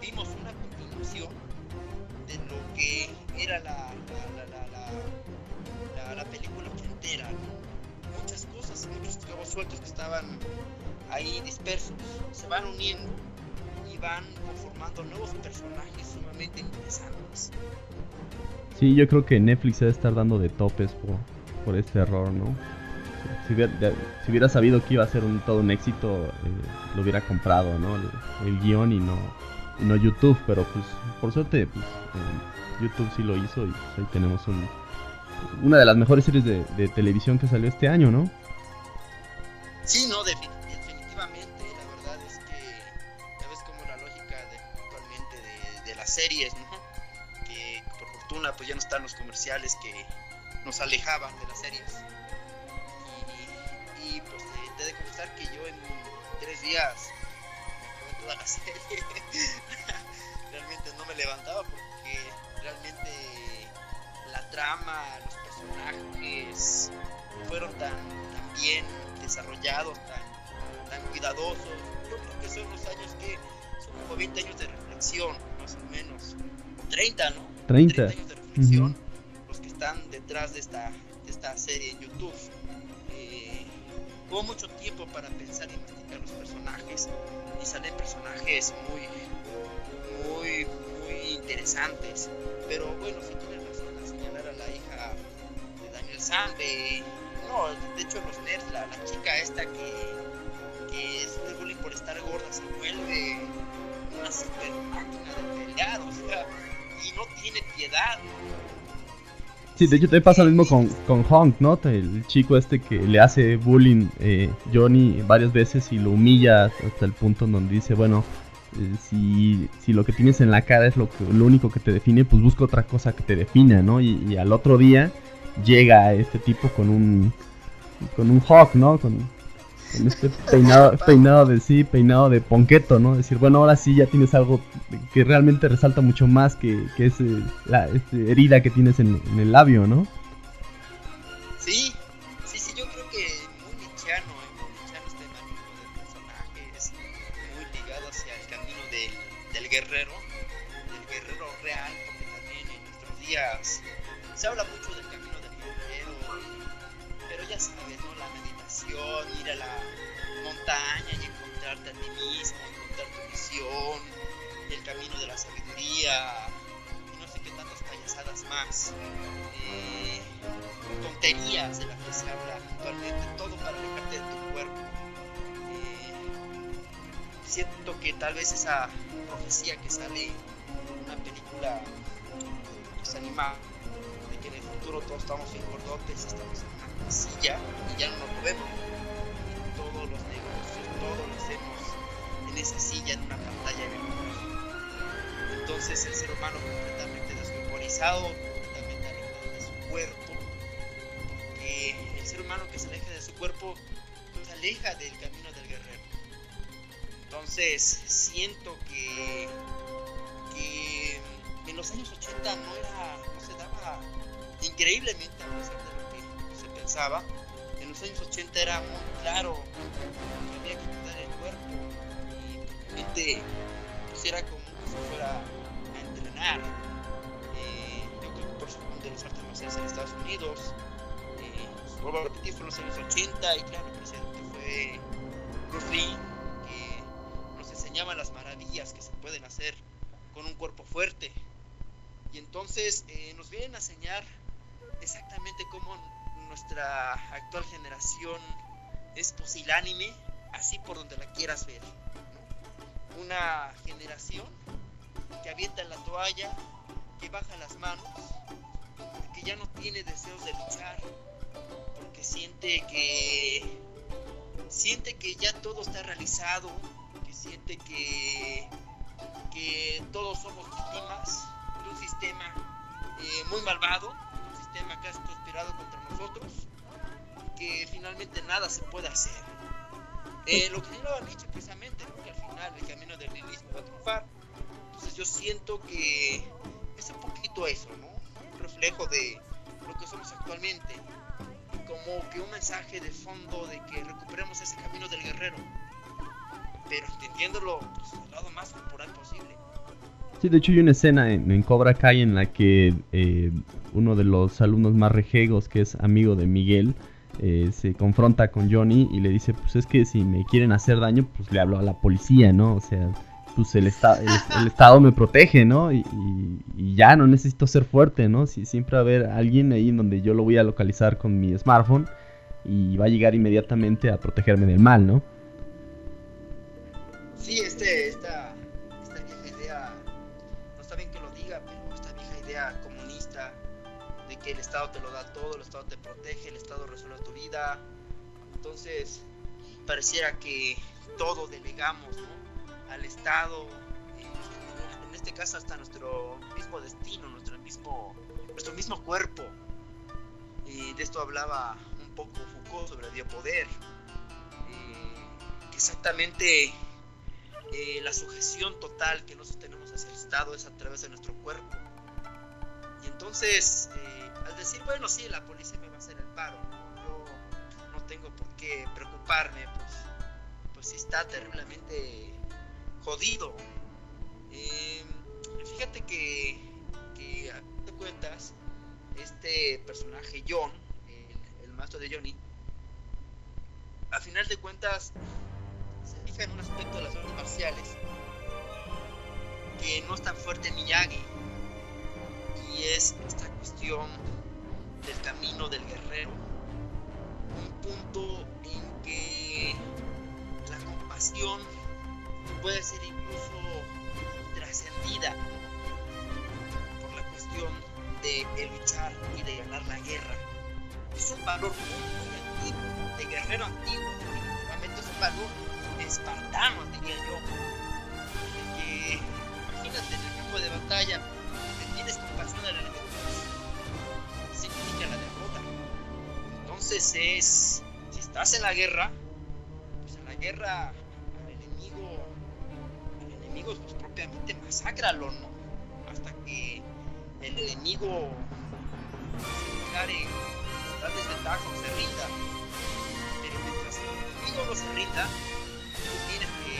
vimos una continuación de lo que era la, la, la, la, la película entera, ¿no? Muchas cosas, muchos cabos sueltos que estaban ahí dispersos, se van uniendo y van conformando nuevos personajes sumamente interesantes. Sí, yo creo que Netflix debe estar dando de topes por, por este error, ¿no? Si hubiera, sabido que iba a ser un, todo un éxito, eh, lo hubiera comprado, ¿no? El, guion y no, no YouTube, pero pues por suerte pues, eh, YouTube sí lo hizo y pues, ahí tenemos un, una de las mejores series de, televisión que salió este año, ¿no? Sí, no, definitivamente, la verdad es que ya ves como la lógica actualmente de, las series, ¿no? Que por fortuna pues ya no están los comerciales que nos alejaban de las series. Y, pues te, de confesar que yo en tres días me acabé toda la serie. realmente no me levantaba porque realmente la trama, los personajes fueron tan, tan bien desarrollados, tan, tan cuidadosos. Yo creo que son los años que son como 20 años de reflexión, más o menos. 30, ¿no? 30, años de reflexión, los que están detrás de esta, de esta serie en YouTube. Hubo mucho tiempo para pensar y investigar los personajes y salen personajes muy, muy, muy interesantes. Pero bueno, si tienes razón a señalar a la hija de Daniel Sambe no, de hecho los nerds, la, la chica esta que, que es de bullying por estar gorda se vuelve una super máquina de pelear, o sea, y no tiene piedad. Sí, de hecho te pasa lo mismo con, con Honk, ¿no? El chico este que le hace bullying eh, Johnny varias veces y lo humilla hasta el punto en donde dice, bueno, eh, si, si, lo que tienes en la cara es lo, lo único que te define, pues busca otra cosa que te defina, ¿no? Y, y al otro día llega este tipo con un con un hawk, ¿no? Con, este peinado, peinado de sí, peinado de ponqueto, ¿no? Decir, bueno, ahora sí ya tienes algo que realmente resalta mucho más que, que ese, la este, herida que tienes en, el labio, ¿no? Sí, sí, sí, yo creo que muy nichano, ¿eh? muy nichano este manejo de personajes, muy ligado hacia el camino del, del guerrero, del guerrero real, porque también en nuestros días se habla mucho del ya sabes, ¿no? La meditación, ir a la montaña y encontrarte a ti mismo, encontrar tu visión, el camino de la sabiduría, y no sé qué tantas payasadas más. Eh, tonterías de las que se habla actualmente, todo para alejarte de tu cuerpo. Eh, siento que tal vez esa profecía que sale en una película pues, animada, de que en el futuro todos estamos bien gordotes, estamos en silla y ya no nos movemos. Todos los negocios, todo lo hacemos en esa silla, en una pantalla virtual. Entonces el ser humano completamente descorporizado, completamente alejado de su cuerpo, porque el ser humano que se aleja de su cuerpo se aleja del camino del guerrero. Entonces siento que, que en los años 80 no era, no se daba increíblemente a pesar de en los años 80 era muy claro que había que cuidar el cuerpo y realmente pues era como si fuera a entrenar. Eh, yo creo que por eso de los artes marciales en Estados Unidos. Eh, pues, vuelvo a repetir, fue en los años 80 y claro, el presidente fue Bruce Lee, que nos enseñaba las maravillas que se pueden hacer con un cuerpo fuerte. Y entonces eh, nos vienen a enseñar exactamente cómo nuestra actual generación es pusilánime, así por donde la quieras ver. Una generación que avienta la toalla, que baja las manos, que ya no tiene deseos de luchar, porque siente que siente que ya todo está realizado, que siente que, que todos somos víctimas de un sistema eh, muy malvado, sistema que ha conspirado contra nosotros que finalmente nada se puede hacer. Eh, lo que señalaba Nietzsche precisamente, que al final el camino del nihilismo va a triunfar. Entonces yo siento que es un poquito eso, ¿no? Un reflejo de lo que somos actualmente. Como que un mensaje de fondo de que recuperemos ese camino del guerrero. Pero entendiéndolo pues, del lado más corporal posible. Sí, de hecho hay una escena en, Cobra Kai en la que eh, uno de los alumnos más rejegos, que es amigo de Miguel, eh, se confronta con Johnny y le dice, pues es que si me quieren hacer daño, pues le hablo a la policía, ¿no? O sea, pues el, el, Estado me protege, ¿no? Y, ya no necesito ser fuerte, ¿no? Si siempre va a haber alguien ahí en donde yo lo voy a localizar con mi smartphone y va a llegar inmediatamente a protegerme del mal, ¿no? Sí, este, esta, esta Te lo da todo, el Estado te protege, el Estado resuelve tu vida. Entonces, pareciera que todo delegamos al Estado, en este caso hasta nuestro mismo destino, nuestro mismo, nuestro mismo cuerpo. Y de esto hablaba un poco Foucault sobre el biopoder, que exactamente eh, la sujeción total que nosotros tenemos hacia el Estado es a través de nuestro cuerpo. Y entonces, eh, al decir, bueno, sí, la policía me va a hacer el paro, yo no tengo por qué preocuparme, pues, pues sí está terriblemente jodido. Eh, fíjate que, que a te cuentas, este personaje John, el, el maestro de Johnny, a final de cuentas se fija en un aspecto de las artes marciales que no es tan fuerte en Miyagi y es esta cuestión del camino del guerrero un punto en que la compasión puede ser incluso trascendida por la cuestión de, luchar y de ganar la guerra. Es un valor muy, antiguo, de guerrero antiguo, definitivamente es un valor espartano, diría yo. De imagínate en el campo de batalla, te tienes compasión al enemigo, significa la derrota. Entonces es, si estás en la guerra, pues en la guerra pues propiamente masácralo, ¿no? Hasta que el enemigo se declare da desventaja o se rinda. Pero mientras el enemigo no se rinda, tú tienes que,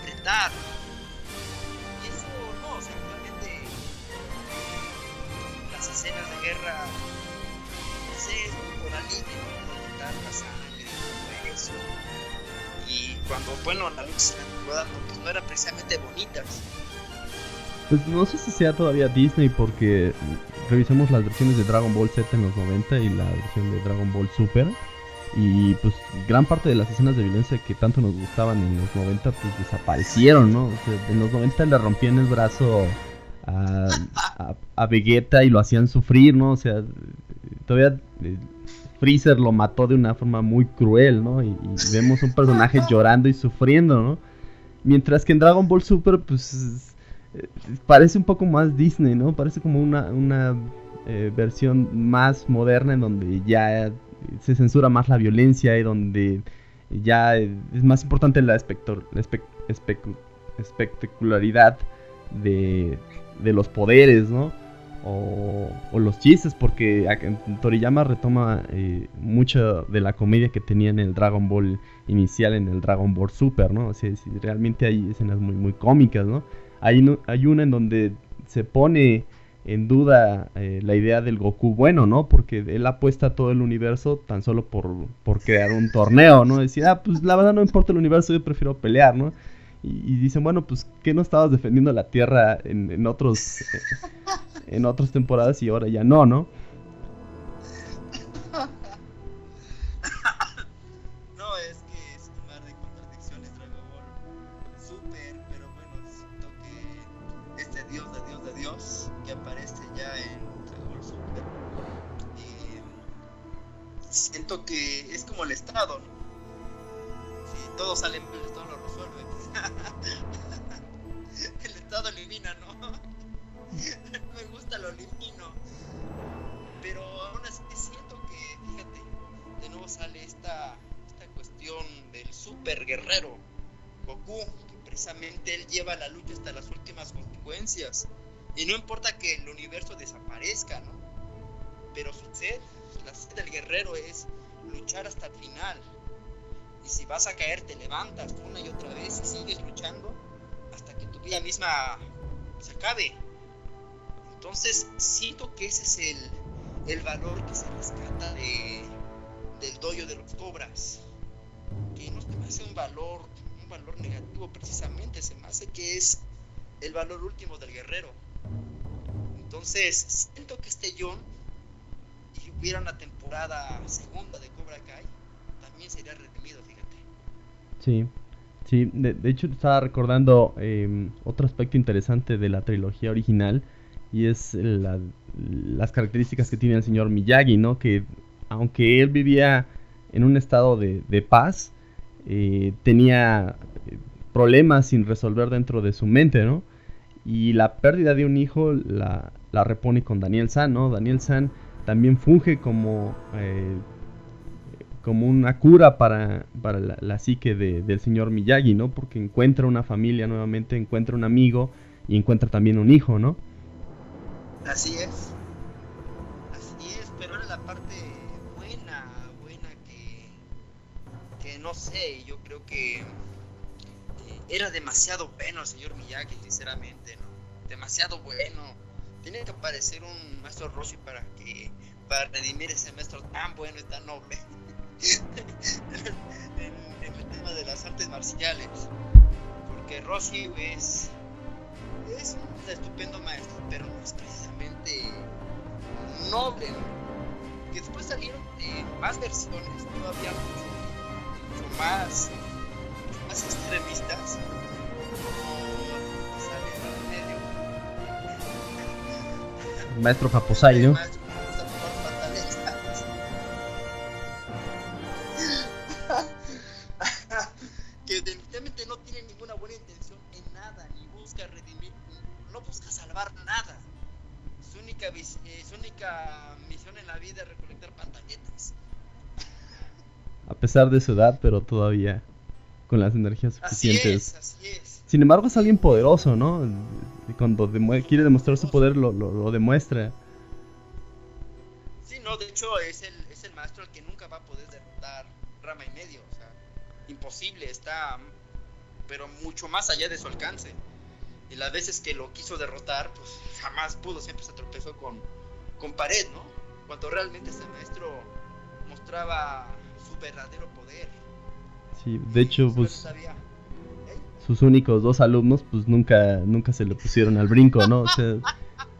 apretar. Escenas de guerra, no sé, muy moralista, ¿no? la sangre, todo eso y cuando, bueno, la lucha se pues no eran precisamente bonitas. Pues no sé si sea todavía Disney porque revisamos las versiones de Dragon Ball Z en los 90 y la versión de Dragon Ball Super. Y pues gran parte de las escenas de violencia que tanto nos gustaban en los 90 pues desaparecieron, ¿no? en los 90 le rompían el brazo a, a, Vegeta y lo hacían sufrir, ¿no? O sea, todavía eh, Freezer lo mató de una forma muy cruel, ¿no? Y, vemos un personaje llorando y sufriendo, ¿no? Mientras que en Dragon Ball Super, pues eh, parece un poco más Disney, ¿no? Parece como una, una eh, versión más moderna en donde ya se censura más la violencia y donde ya es más importante la, espectacularidad de, de los poderes, ¿no? o, los chistes, porque Toriyama retoma eh, mucho de la comedia que tenía en el Dragon Ball inicial, en el Dragon Ball Super, ¿no? O sea, realmente hay escenas muy, muy cómicas, ¿no? Hay, hay una en donde se pone en duda eh, la idea del Goku bueno, ¿no? Porque él apuesta a todo el universo tan solo por, por crear un torneo, ¿no? Decir, ah, pues la verdad no importa el universo, yo prefiero pelear, ¿no? Y, dicen, bueno, pues, ¿qué no estabas defendiendo la Tierra en, en otros... en otras temporadas y ahora ya no, ¿no? no, es que es un mar de contradicciones Dragon Ball Super, pero bueno, siento que dios de dios de dios que aparece ya en Dragon Ball Super, siento que es como el Estado, ¿no? Si todos salen el Estado elimina, ¿no? me gusta lo limino. Pero aún así siento que, fíjate, de nuevo sale esta, esta cuestión del super guerrero, Goku, que precisamente él lleva la lucha hasta las últimas consecuencias. Y no importa que el universo desaparezca, ¿no? Pero su sed, la sed del guerrero es luchar hasta el final. Y si vas a caer, te levantas una y otra vez y sigues luchando hasta que tu vida misma se acabe. Entonces, siento que ese es el, el valor que se rescata de, del doyo de los cobras. Que no se me hace un valor un valor negativo precisamente, se me hace que es el valor último del guerrero. Entonces, siento que este John, y hubiera una temporada segunda de Cobra Kai, también sería redimido. Sí, sí, de, hecho estaba recordando em, otro aspecto interesante de la trilogía original y es las características que tiene el señor Miyagi, ¿no? Que aunque él vivía en un estado de, paz, eh, tenía eh, problemas sin resolver dentro de su mente, ¿no? Y la pérdida de un hijo la, repone con Daniel San, ¿no? Daniel San también funge como, eh, como una cura para, la, psique del señor Miyagi, ¿no? Porque encuentra una familia nuevamente, encuentra un amigo y encuentra también un hijo, ¿no? Así es. Así es, pero era la parte buena, buena que, que no sé, yo creo que era demasiado bueno el señor Miyagi, sinceramente, ¿no? Demasiado bueno. Tiene que aparecer un maestro Roshi para que para redimir ese maestro tan bueno y tan noble en, el tema de las artes marciales. Porque Roshi es, es un estupendo maestro, pero no es precisamente noble. Que después salieron eh, más versiones, todavía mucho, mucho más más extremistas Maestro Japosai, ¿no? Única, eh, su única misión en la vida es recolectar pantalletas. A pesar de su edad, pero todavía con las energías suficientes. Sin embargo, es alguien poderoso, ¿no? Cuando quiere demostrar su poder, lo, lo, demuestra. Sí, no, de hecho, es el, es el maestro el que nunca va a poder derrotar rama y medio. O sea, imposible, está, pero mucho más allá de su alcance. Y las veces que lo quiso derrotar, pues jamás pudo, siempre se tropezó con, con pared, ¿no? Cuando realmente ese maestro mostraba su verdadero poder de hecho, pues sus únicos dos alumnos, pues nunca, nunca se le pusieron al brinco, ¿no? O sea,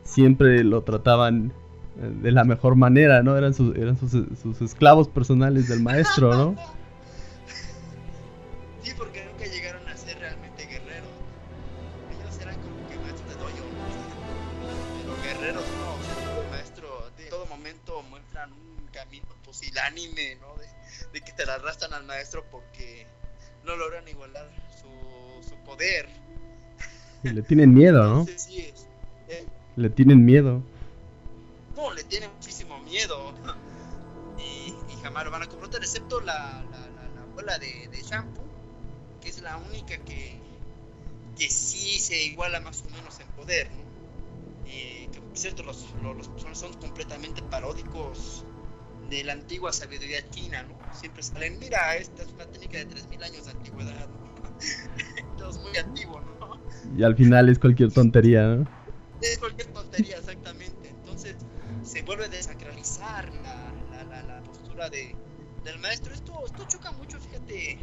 siempre lo trataban eh, de la mejor manera, ¿no? Eran sus, eran sus, sus esclavos personales del maestro, ¿no? Arrastran al maestro porque no logran igualar su, su poder. Y le tienen miedo, ¿no? Sí es. ¿eh? Le tienen miedo. No, le tienen muchísimo miedo. Y, y jamás lo van a confrontar, excepto la, la, la, abuela de, de Shampoo, que es la única que, que sí se iguala más o menos en poder, ¿no? Y que, por cierto, los, los, los son completamente paródicos de la antigua sabiduría china, ¿no? Siempre salen, mira, esta es una técnica de 3.000 años de antigüedad, ¿no? es muy antiguo, ¿no? Y al final es cualquier tontería, ¿no? Es cualquier tontería, exactamente. Entonces se vuelve a desacralizar la, la, la, postura de, del maestro. Esto, esto choca mucho, fíjate,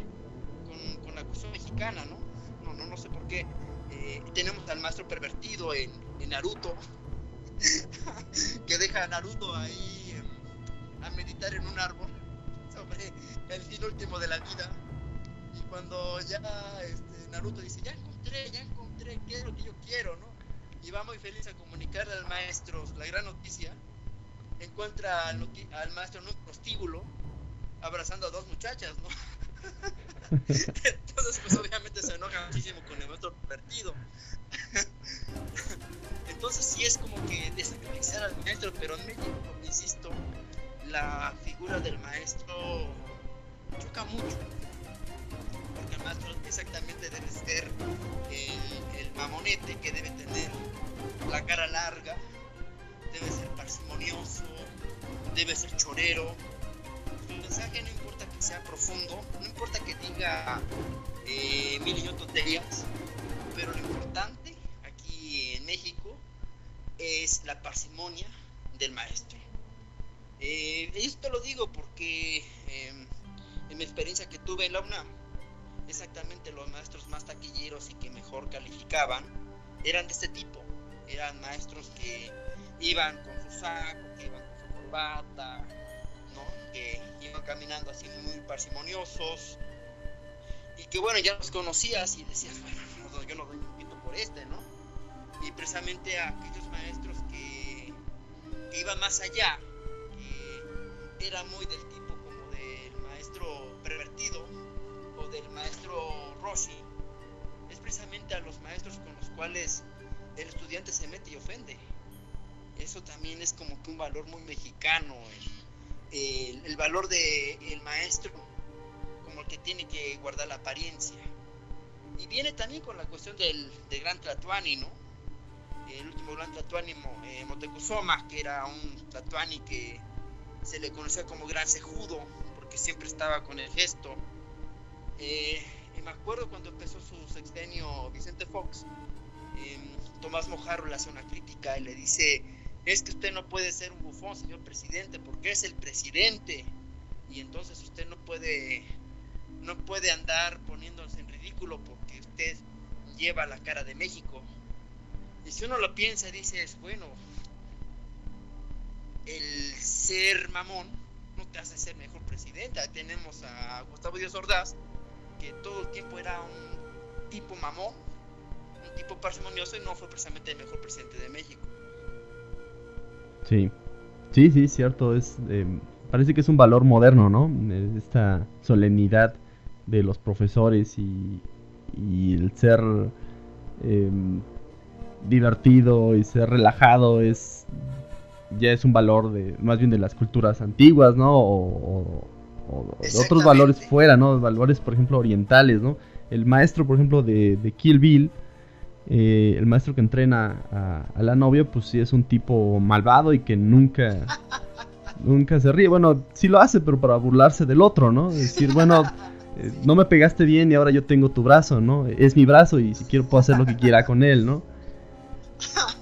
con, con la cuestión mexicana, ¿no? No, no, no sé por qué. Eh, tenemos al maestro pervertido en, en Naruto, que deja a Naruto ahí a meditar en un árbol sobre el fin último de la vida. Y cuando ya este, Naruto dice, ya encontré, ya encontré, qué es lo que yo quiero, ¿no? Y va muy feliz a comunicarle al maestro la gran noticia. Encuentra al, maestro en un prostíbulo abrazando a dos muchachas, ¿no? Entonces, pues obviamente se enoja muchísimo con el maestro pervertido. Entonces, sí es como que desacreditar al maestro, pero en México, insisto, la figura del maestro choca mucho. Porque el maestro exactamente debe ser el, mamonete que debe tener la cara larga, debe ser parsimonioso, debe ser chorero. Su mensaje no importa que sea profundo, no importa que diga eh, mil y tonterías, pero lo importante aquí en México es la parsimonia del maestro. Eh, esto lo digo porque em, en mi experiencia que tuve en la UNAM, exactamente los maestros más taquilleros y que mejor calificaban eran de este tipo. Eran maestros que iban con su saco, que iban con su corbata, ¿no? que iban caminando así muy parsimoniosos y que bueno, ya los conocías y decías, bueno, yo no doy un pito por este, ¿no? Y precisamente a aquellos maestros que, iban más allá, era muy del tipo como del maestro pervertido o del maestro Rossi, es precisamente a los maestros con los cuales el estudiante se mete y ofende. Eso también es como que un valor muy mexicano, el, el valor del el maestro como el que tiene que guardar la apariencia. Y viene también con la cuestión del, del gran Tlatuani, ¿no? El último gran Tlatuani, eh, Motecuzoma, que era un Tlatuani que se le conocía como gran cejudo, porque siempre estaba con el gesto. Eh, y me acuerdo cuando empezó su sexenio Vicente Fox, eh, Tomás Mojarro le hace una crítica y le dice, es que usted no puede ser un bufón, señor presidente, porque es el presidente. Y entonces usted no puede, no puede andar poniéndose en ridículo porque usted lleva la cara de México. Y si uno lo piensa, dices, bueno, el ser mamón no te hace ser mejor presidente. Tenemos a Gustavo Díaz Ordaz, que todo el tiempo era un tipo mamón, un tipo parsimonioso y no fue precisamente el mejor presidente de México. Sí, sí, sí, cierto. Es, eh, parece que es un valor moderno, ¿no? Esta solemnidad de los profesores y, y el ser eh, divertido y ser relajado es ya es un valor de más bien de las culturas antiguas, ¿no? O, o, o de otros valores fuera, ¿no? Valores, por ejemplo, orientales, ¿no? El maestro, por ejemplo, de, de Kill Bill, eh, el maestro que entrena a, a, la novia, pues sí es un tipo malvado y que nunca, nunca se ríe. Bueno, sí lo hace, pero para burlarse del otro, ¿no? Es decir, bueno, eh, no me pegaste bien y ahora yo tengo tu brazo, ¿no? Es mi brazo y si quiero puedo hacer lo que quiera con él, ¿no?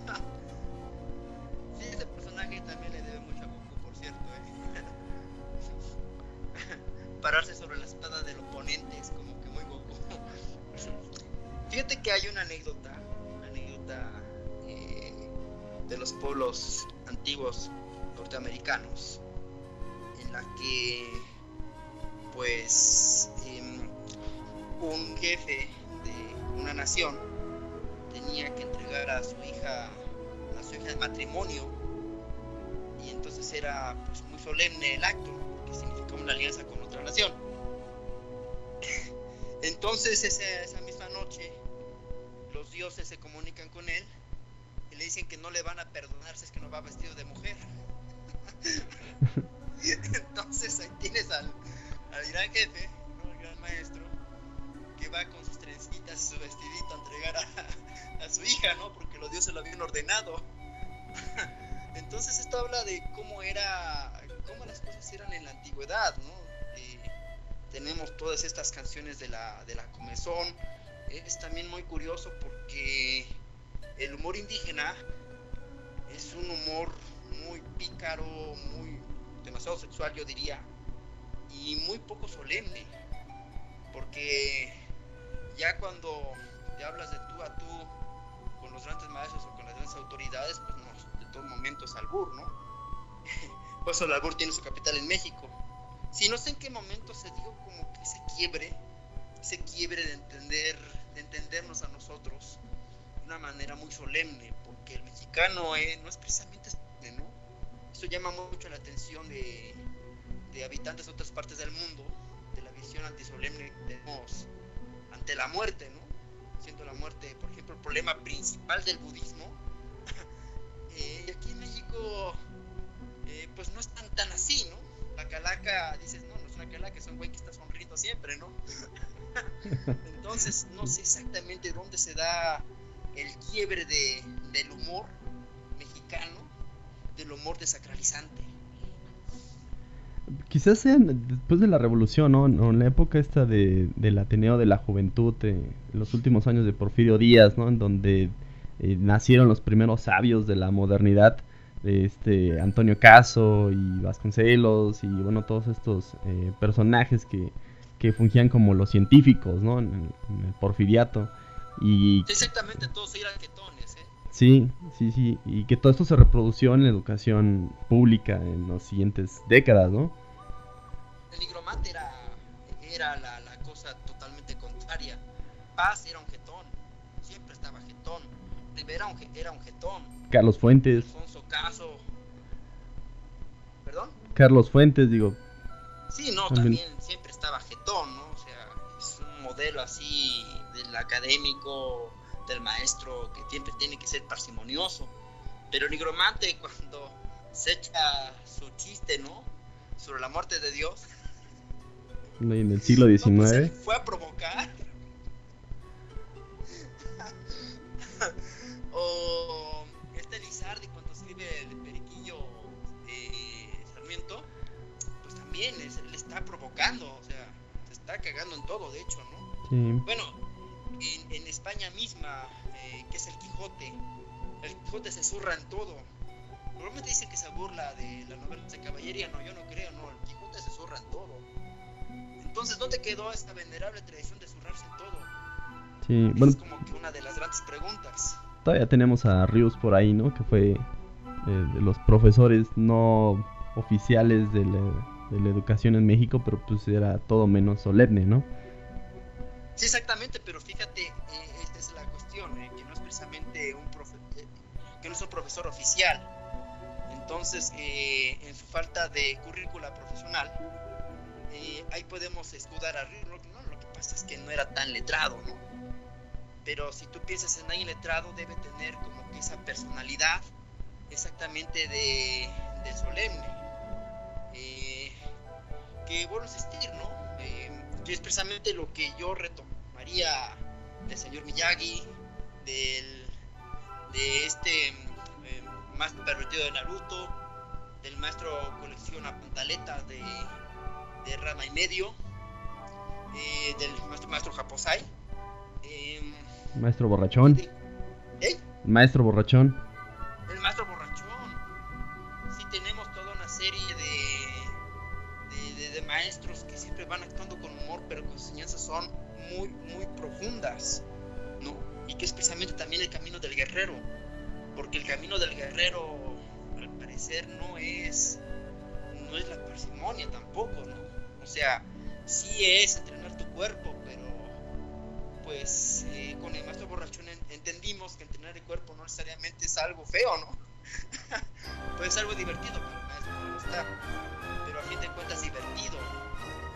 de la, de la comezón. Es también muy curioso porque el humor indígena es un humor muy pícaro, muy demasiado sexual, yo diría, y muy poco solemne, porque ya cuando te hablas de tú a tú con los grandes maestros o con las grandes autoridades, pues no, de todo momento es albur, ¿no? Por eso el albur tiene su capital en México. Si no sé en qué momento se dio como que ese quiebre, ese quiebre de entender, de entendernos a nosotros de una manera muy solemne, porque el mexicano eh, no es precisamente solemne, ¿no? Eso llama mucho la atención de, de habitantes de otras partes del mundo, de la visión antisolemne que tenemos ante la muerte, ¿no? Siendo la muerte, por ejemplo, el problema principal del budismo. eh, y aquí en México, eh, pues no es tan, tan así, ¿no? La calaca, dices, no, no es una calaca, es un güey que está sonriendo siempre, ¿no? Entonces, no sé exactamente dónde se da el quiebre de, del humor mexicano, del humor desacralizante quizás sea después de la revolución, ¿no? En la época esta de, del Ateneo de la Juventud, eh, los últimos años de Porfirio Díaz, ¿no? En donde eh, nacieron los primeros sabios de la modernidad, este Antonio Caso y Vasconcelos y bueno, todos estos eh, personajes que, que fungían como los científicos, ¿no? En, el porfiriato. Y... exactamente, todos eran quetones, ¿eh? Sí, sí, sí. Y que todo esto se reprodució en la educación pública en las siguientes décadas, ¿no? El nigromante era, era la, la cosa totalmente contraria. Paz era un jetón, siempre estaba jetón. Rivera era un jetón. Carlos Fuentes. Alfonso Caso. ¿Perdón? Carlos Fuentes, digo. Sí, no, también, modelo así del académico, del maestro, que siempre tiene que ser parsimonioso. Pero el nigromante, cuando se echa su chiste, ¿no? Sobre la muerte de Dios. En el siglo XIX. Pues, fue a provocar. o este Lizardi cuando escribe el periquillo de Sarmiento, pues también le está provocando, o sea, se está cagando en todo, de hecho, ¿no? Bueno, en, España misma, eh, que es el Quijote, el Quijote se zurra en todo. Normalmente dicen que se burla de la novela de caballería, no, yo no creo, no, el Quijote se zurra en todo. Entonces, ¿dónde quedó esta venerable tradición de zurrarse en todo? Sí, bueno. Es como que una de las grandes preguntas. Todavía tenemos a Rius por ahí, ¿no? Que fue eh, de los profesores no oficiales de la, educación en México, pero pues era todo menos solemne, ¿no? Sí, exactamente, pero fíjate, eh, esta es la cuestión, eh, que no es precisamente un profe que no es un profesor oficial. Entonces, en su falta de currícula profesional, ahí podemos escudar a Rius, ¿no? Lo que pasa es que no era tan letrado, ¿no? pero si tú piensas en alguien letrado debe tener como que esa personalidad exactamente de, solemne eh, que bueno existir no eh, que es precisamente lo que yo retomaría del señor Miyagi del de este eh, maestro pervertido de Naruto del maestro colecciona pantaletas de, de Rama y medio del maestro maestro Japosai Maestro borrachón. ¿Eh? Maestro borrachón. Son muy, muy profundas, ¿no? Y que es precisamente también el camino del guerrero, porque el camino del guerrero, al parecer, no es, no es la parsimonia tampoco, ¿no? O sea, sí es entrenar tu cuerpo, pero pues eh, con el maestro borrachón entendimos que entrenar el cuerpo no necesariamente es algo feo, ¿no? Puede ser algo divertido el maestro, no pero a fin de cuentas divertido.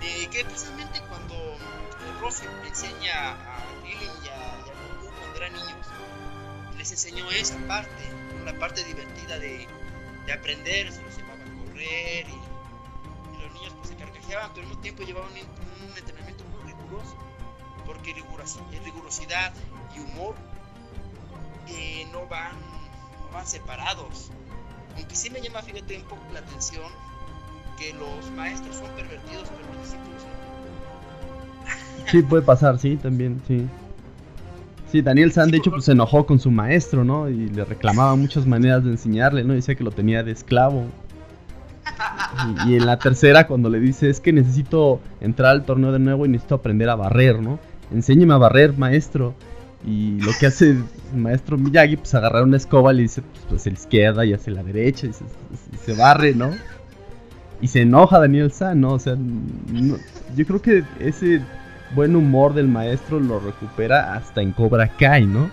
Eh, que precisamente cuando eh, Rossi enseña a Krillin y a, Goku cuando eran niños, les enseñó esa parte, la parte divertida de, de aprender, se los llevaba a correr y, los niños pues se carcajeaban, pero al mismo tiempo llevaban un entrenamiento muy riguroso porque rigurosidad y humor eh, no, van, van separados. Aunque sí me llama, fíjate, un poco la atención que los maestros son pervertidos, pero los discípulos no. Sí, puede pasar, sí, también, sí. Sí, Daniel San, de hecho, pues se enojó con su maestro, ¿no? Y le reclamaba muchas maneras de enseñarle, ¿no? Decía que lo tenía de esclavo. Y, y, en la tercera, cuando le dice, es que necesito entrar al torneo de nuevo y necesito aprender a barrer, ¿no? enséñeme a barrer, maestro. Y lo que hace el maestro Miyagi, pues agarrar una escoba, le dice, pues, pues la izquierda y hacia la derecha, y se, barre, ¿no? Y se enoja Daniel San, ¿no? O sea, yo creo que ese buen humor del maestro lo recupera hasta en Cobra Kai, ¿no?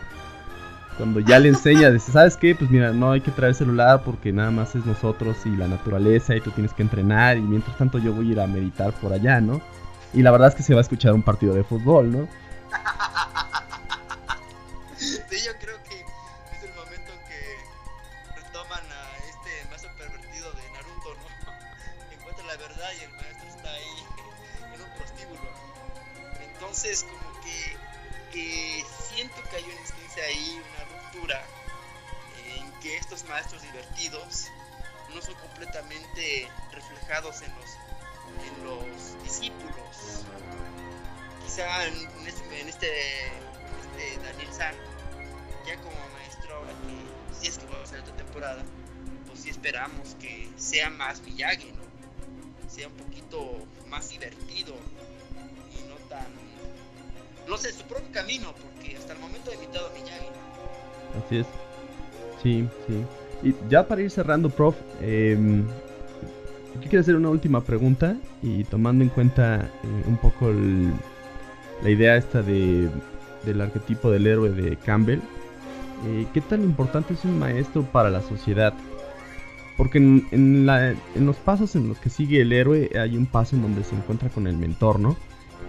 Cuando ya le enseña, dice, ¿sabes qué? Pues mira, no hay que traer celular porque nada más es nosotros y la naturaleza y tú tienes que entrenar y mientras tanto yo voy a ir a meditar por allá, ¿no? Y la verdad es que se va a escuchar un partido de fútbol, ¿no? Entonces, como que, siento que hay una instancia ahí, una ruptura, en que estos maestros divertidos no son completamente reflejados en los en los discípulos. Quizá en este, este, este Daniel San, ya como maestro, ahora que si es que vamos a hacer otra temporada, pues sí esperamos que sea más Miyagi, ¿no? Sea un poquito más divertido no sé, su propio camino, porque hasta el momento ha invitado a Miyagi. Así es. Sí, sí. Y ya para ir cerrando, prof, eh, yo quiero hacer una última pregunta y tomando en cuenta eh, un poco el, la idea esta de, del arquetipo del héroe de Campbell, eh, ¿qué tan importante es un maestro para la sociedad? Porque en, en, la, en, los pasos en los que sigue el héroe hay un paso en donde se encuentra con el mentor, ¿no?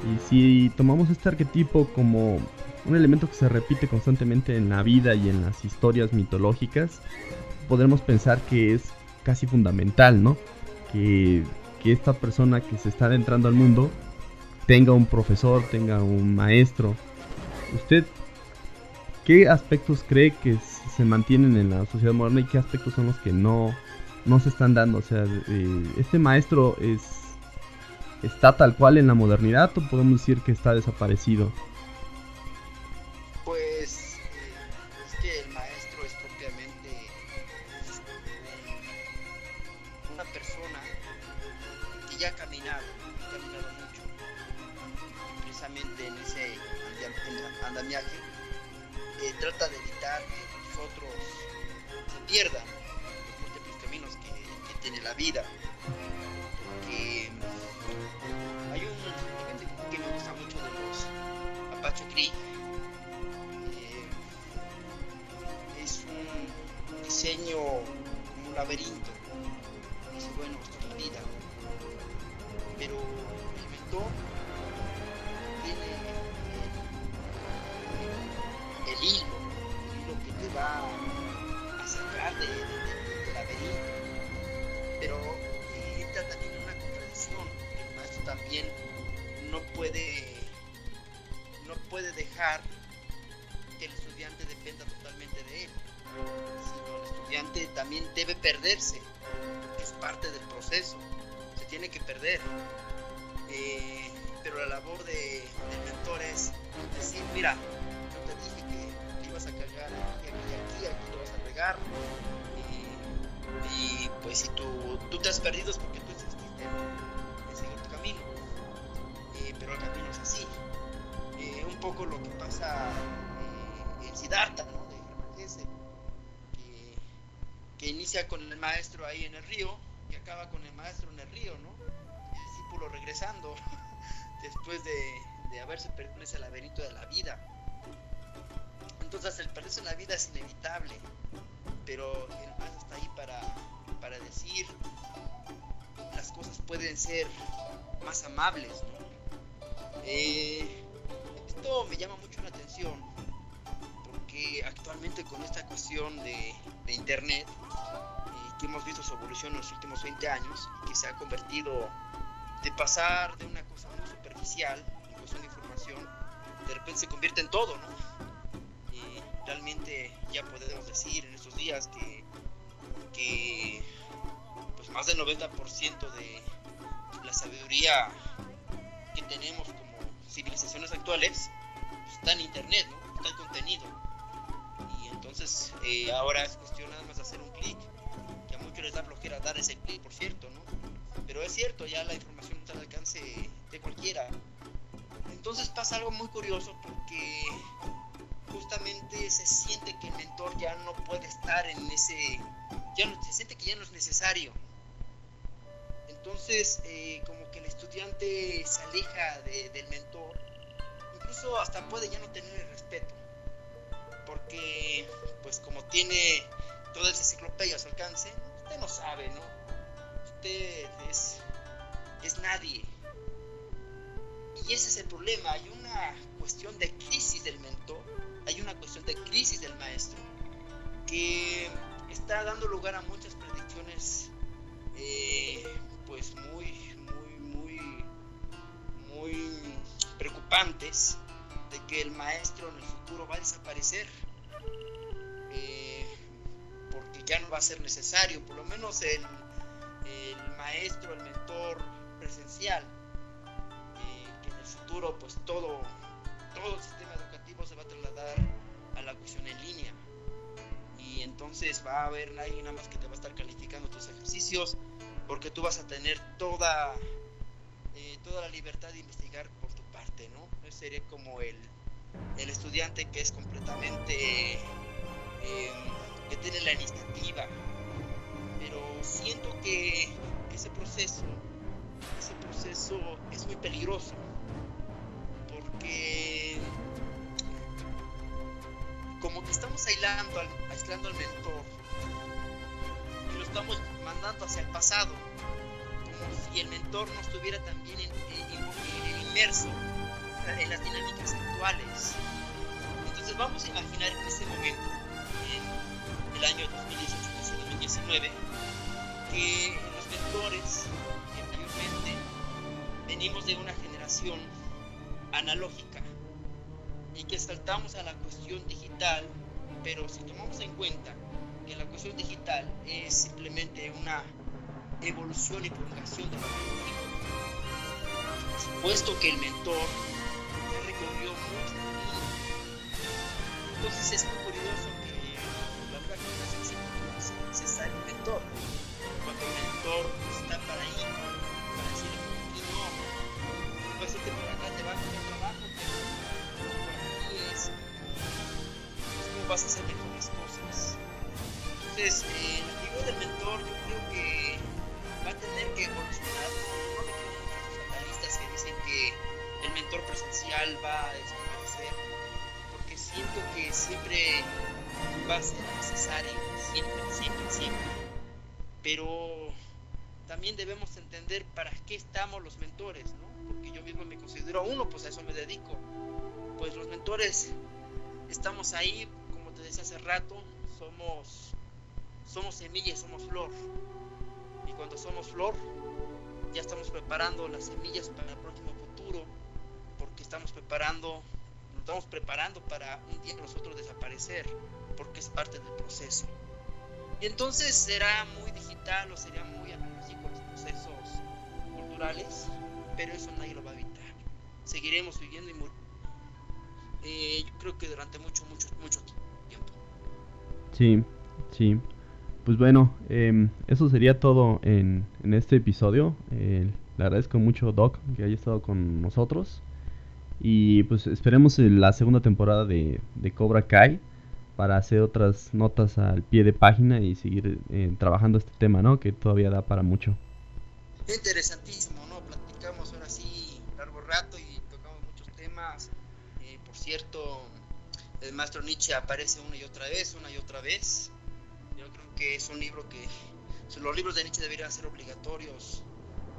Y si tomamos este arquetipo como un elemento que se repite constantemente en la vida y en las historias mitológicas, podremos pensar que es casi fundamental, ¿no? Que, que esta persona que se está adentrando al mundo tenga un profesor, tenga un maestro. ¿Usted qué aspectos cree que se mantienen en la sociedad moderna y qué aspectos son los que no, no se están dando? O sea, eh, este maestro es está tal cual en la modernidad o podemos decir que está desaparecido? Estudiante también debe perderse es parte del proceso se tiene que perder eh, pero la labor de, del mentor es decir mira yo te dije que, ibas a cagar aquí aquí aquí aquí lo vas a regar y, y pues si tú, tú te has perdido es porque tú insististe en seguir tu camino eh, pero el camino es así. Eh, un poco lo que pasa eh, en Siddhartha, ¿no? Inicia con el maestro ahí en el río y acaba con el maestro en el río, ¿no? El discípulo regresando después de, de haberse perdido en ese laberinto de la vida. Entonces el perderse en la vida es inevitable, pero el maestro está ahí para, para decir las cosas pueden ser más amables, ¿no? Eh, esto me llama mucho la atención porque actualmente con esta cuestión de, internet eh, que hemos visto su evolución en los últimos 20 años que se ha convertido de pasar de una cosa muy superficial en cuestión de información de repente se convierte en todo ¿no? y realmente ya podemos decir en estos días que, que pues más del 90% de la sabiduría que tenemos como civilizaciones actuales pues, está en internet, ¿no? está en contenido. Entonces eh, ahora es cuestión nada más de hacer un clic, que a muchos les da flojera dar ese clic, por cierto, ¿no? Pero es cierto, ya la información está al alcance de cualquiera. Entonces pasa algo muy curioso porque justamente se siente que el mentor ya no puede estar en ese, ya no, se siente que ya no es necesario. Entonces, eh, como que el estudiante se aleja de, del mentor, incluso hasta puede ya no tener el respeto, porque pues como tiene toda esa enciclopedia a su alcance, usted no sabe, ¿no? Usted es, es nadie. Y ese es el problema, hay una cuestión de crisis del mentor, hay una cuestión de crisis del maestro, que está dando lugar a muchas predicciones eh, pues muy, muy, muy, muy preocupantes de que el maestro en el futuro va a desaparecer. Eh, porque ya no va a ser necesario, por lo menos el, maestro, el mentor presencial, eh, que en el futuro pues todo, todo el sistema educativo se va a trasladar a la cuestión en línea. Y entonces va a haber nadie nada más que te va a estar calificando tus ejercicios, porque tú vas a tener toda, eh, toda la libertad de investigar ¿no? Seré como el, el estudiante que es completamente, em, que tiene la iniciativa, pero siento que ese proceso, ese proceso es muy peligroso, porque como que estamos aislando al, aislando al mentor y lo estamos mandando hacia el pasado, como si el mentor no estuviera también inmerso en las dinámicas actuales. Entonces vamos a imaginar en ese momento, en el año 2018-2019, que los mentores, anteriormente, venimos de una generación analógica y que saltamos a la cuestión digital, pero si tomamos en cuenta que la cuestión digital es simplemente una evolución y prolongación de la tecnología, puesto que el mentor recorrió mucho entonces es muy curioso que la generación se es necesario un mentor. Cuando el mentor está para ahí para decirle y no pues este por acá te va a hacer trabajo pero por aquí es cómo vas a hacer mejores cosas entonces eh, la del mentor yo creo que va a tener que evolucionar presencial va a desaparecer, porque siento que siempre va a ser necesario, siempre, siempre, siempre. Pero también debemos entender para qué estamos los mentores, ¿no? Porque yo mismo me considero uno, pues a eso me dedico. Pues los mentores estamos ahí, como te decía hace rato, somos somos semillas, somos flor. Y cuando somos flor, ya estamos preparando las semillas para el próximo futuro estamos preparando, nos estamos preparando para un día nosotros desaparecer, porque es parte del proceso. Y entonces será muy digital o sería muy analógico los procesos culturales, pero eso nadie lo va a evitar. Seguiremos viviendo y muriendo. Eh, yo creo que durante mucho, mucho, mucho tiempo. Sí, sí. Pues bueno, eh, eso sería todo en, en este episodio. Eh, le agradezco mucho, Doc, que haya estado con nosotros. Y pues esperemos la segunda temporada de, de Cobra Kai para hacer otras notas al pie de página y seguir eh, trabajando este tema, ¿no? Que todavía da para mucho. Interesantísimo, ¿no? Platicamos ahora sí largo rato y tocamos muchos temas. Eh, por cierto, el maestro Nietzsche aparece una y otra vez, una y otra vez. Yo creo que es un libro que los libros de Nietzsche deberían ser obligatorios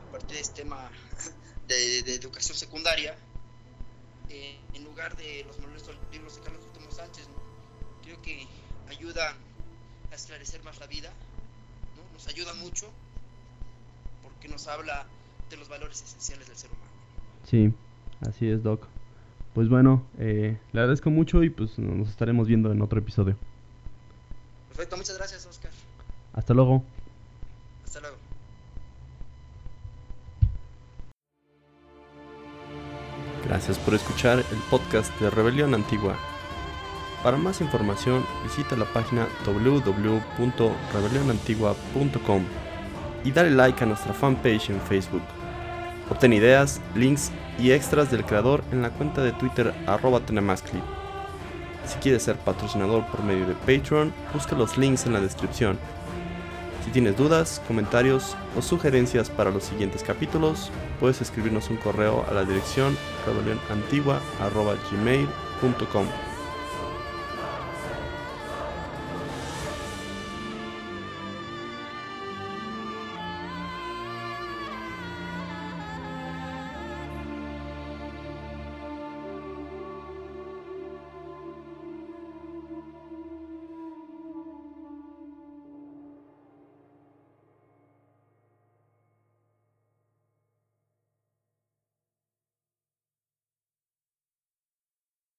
a partir de este tema de, de educación secundaria eh, en lugar de los molestos libros de Carlos Último Sánchez. Creo que ayudan a esclarecer más la vida, ¿no? nos ayuda mucho porque nos habla de los valores esenciales del ser humano. Sí, así es, Doc. Pues bueno, eh, le agradezco mucho y pues nos estaremos viendo en otro episodio. Perfecto, muchas gracias, Oscar. Hasta luego. Hasta luego. Gracias por escuchar el podcast de Rebelión Antigua. Para más información visita la página www.rebelionantigua.com y dale like a nuestra fanpage en Facebook. Obtén ideas, links y extras del creador en la cuenta de Twitter arroba tenemasclip. Si quieres ser patrocinador por medio de Patreon, busca los links en la descripción. Si tienes dudas, comentarios o sugerencias para los siguientes capítulos, puedes escribirnos un correo a la dirección rebelionantigua.gmail.com.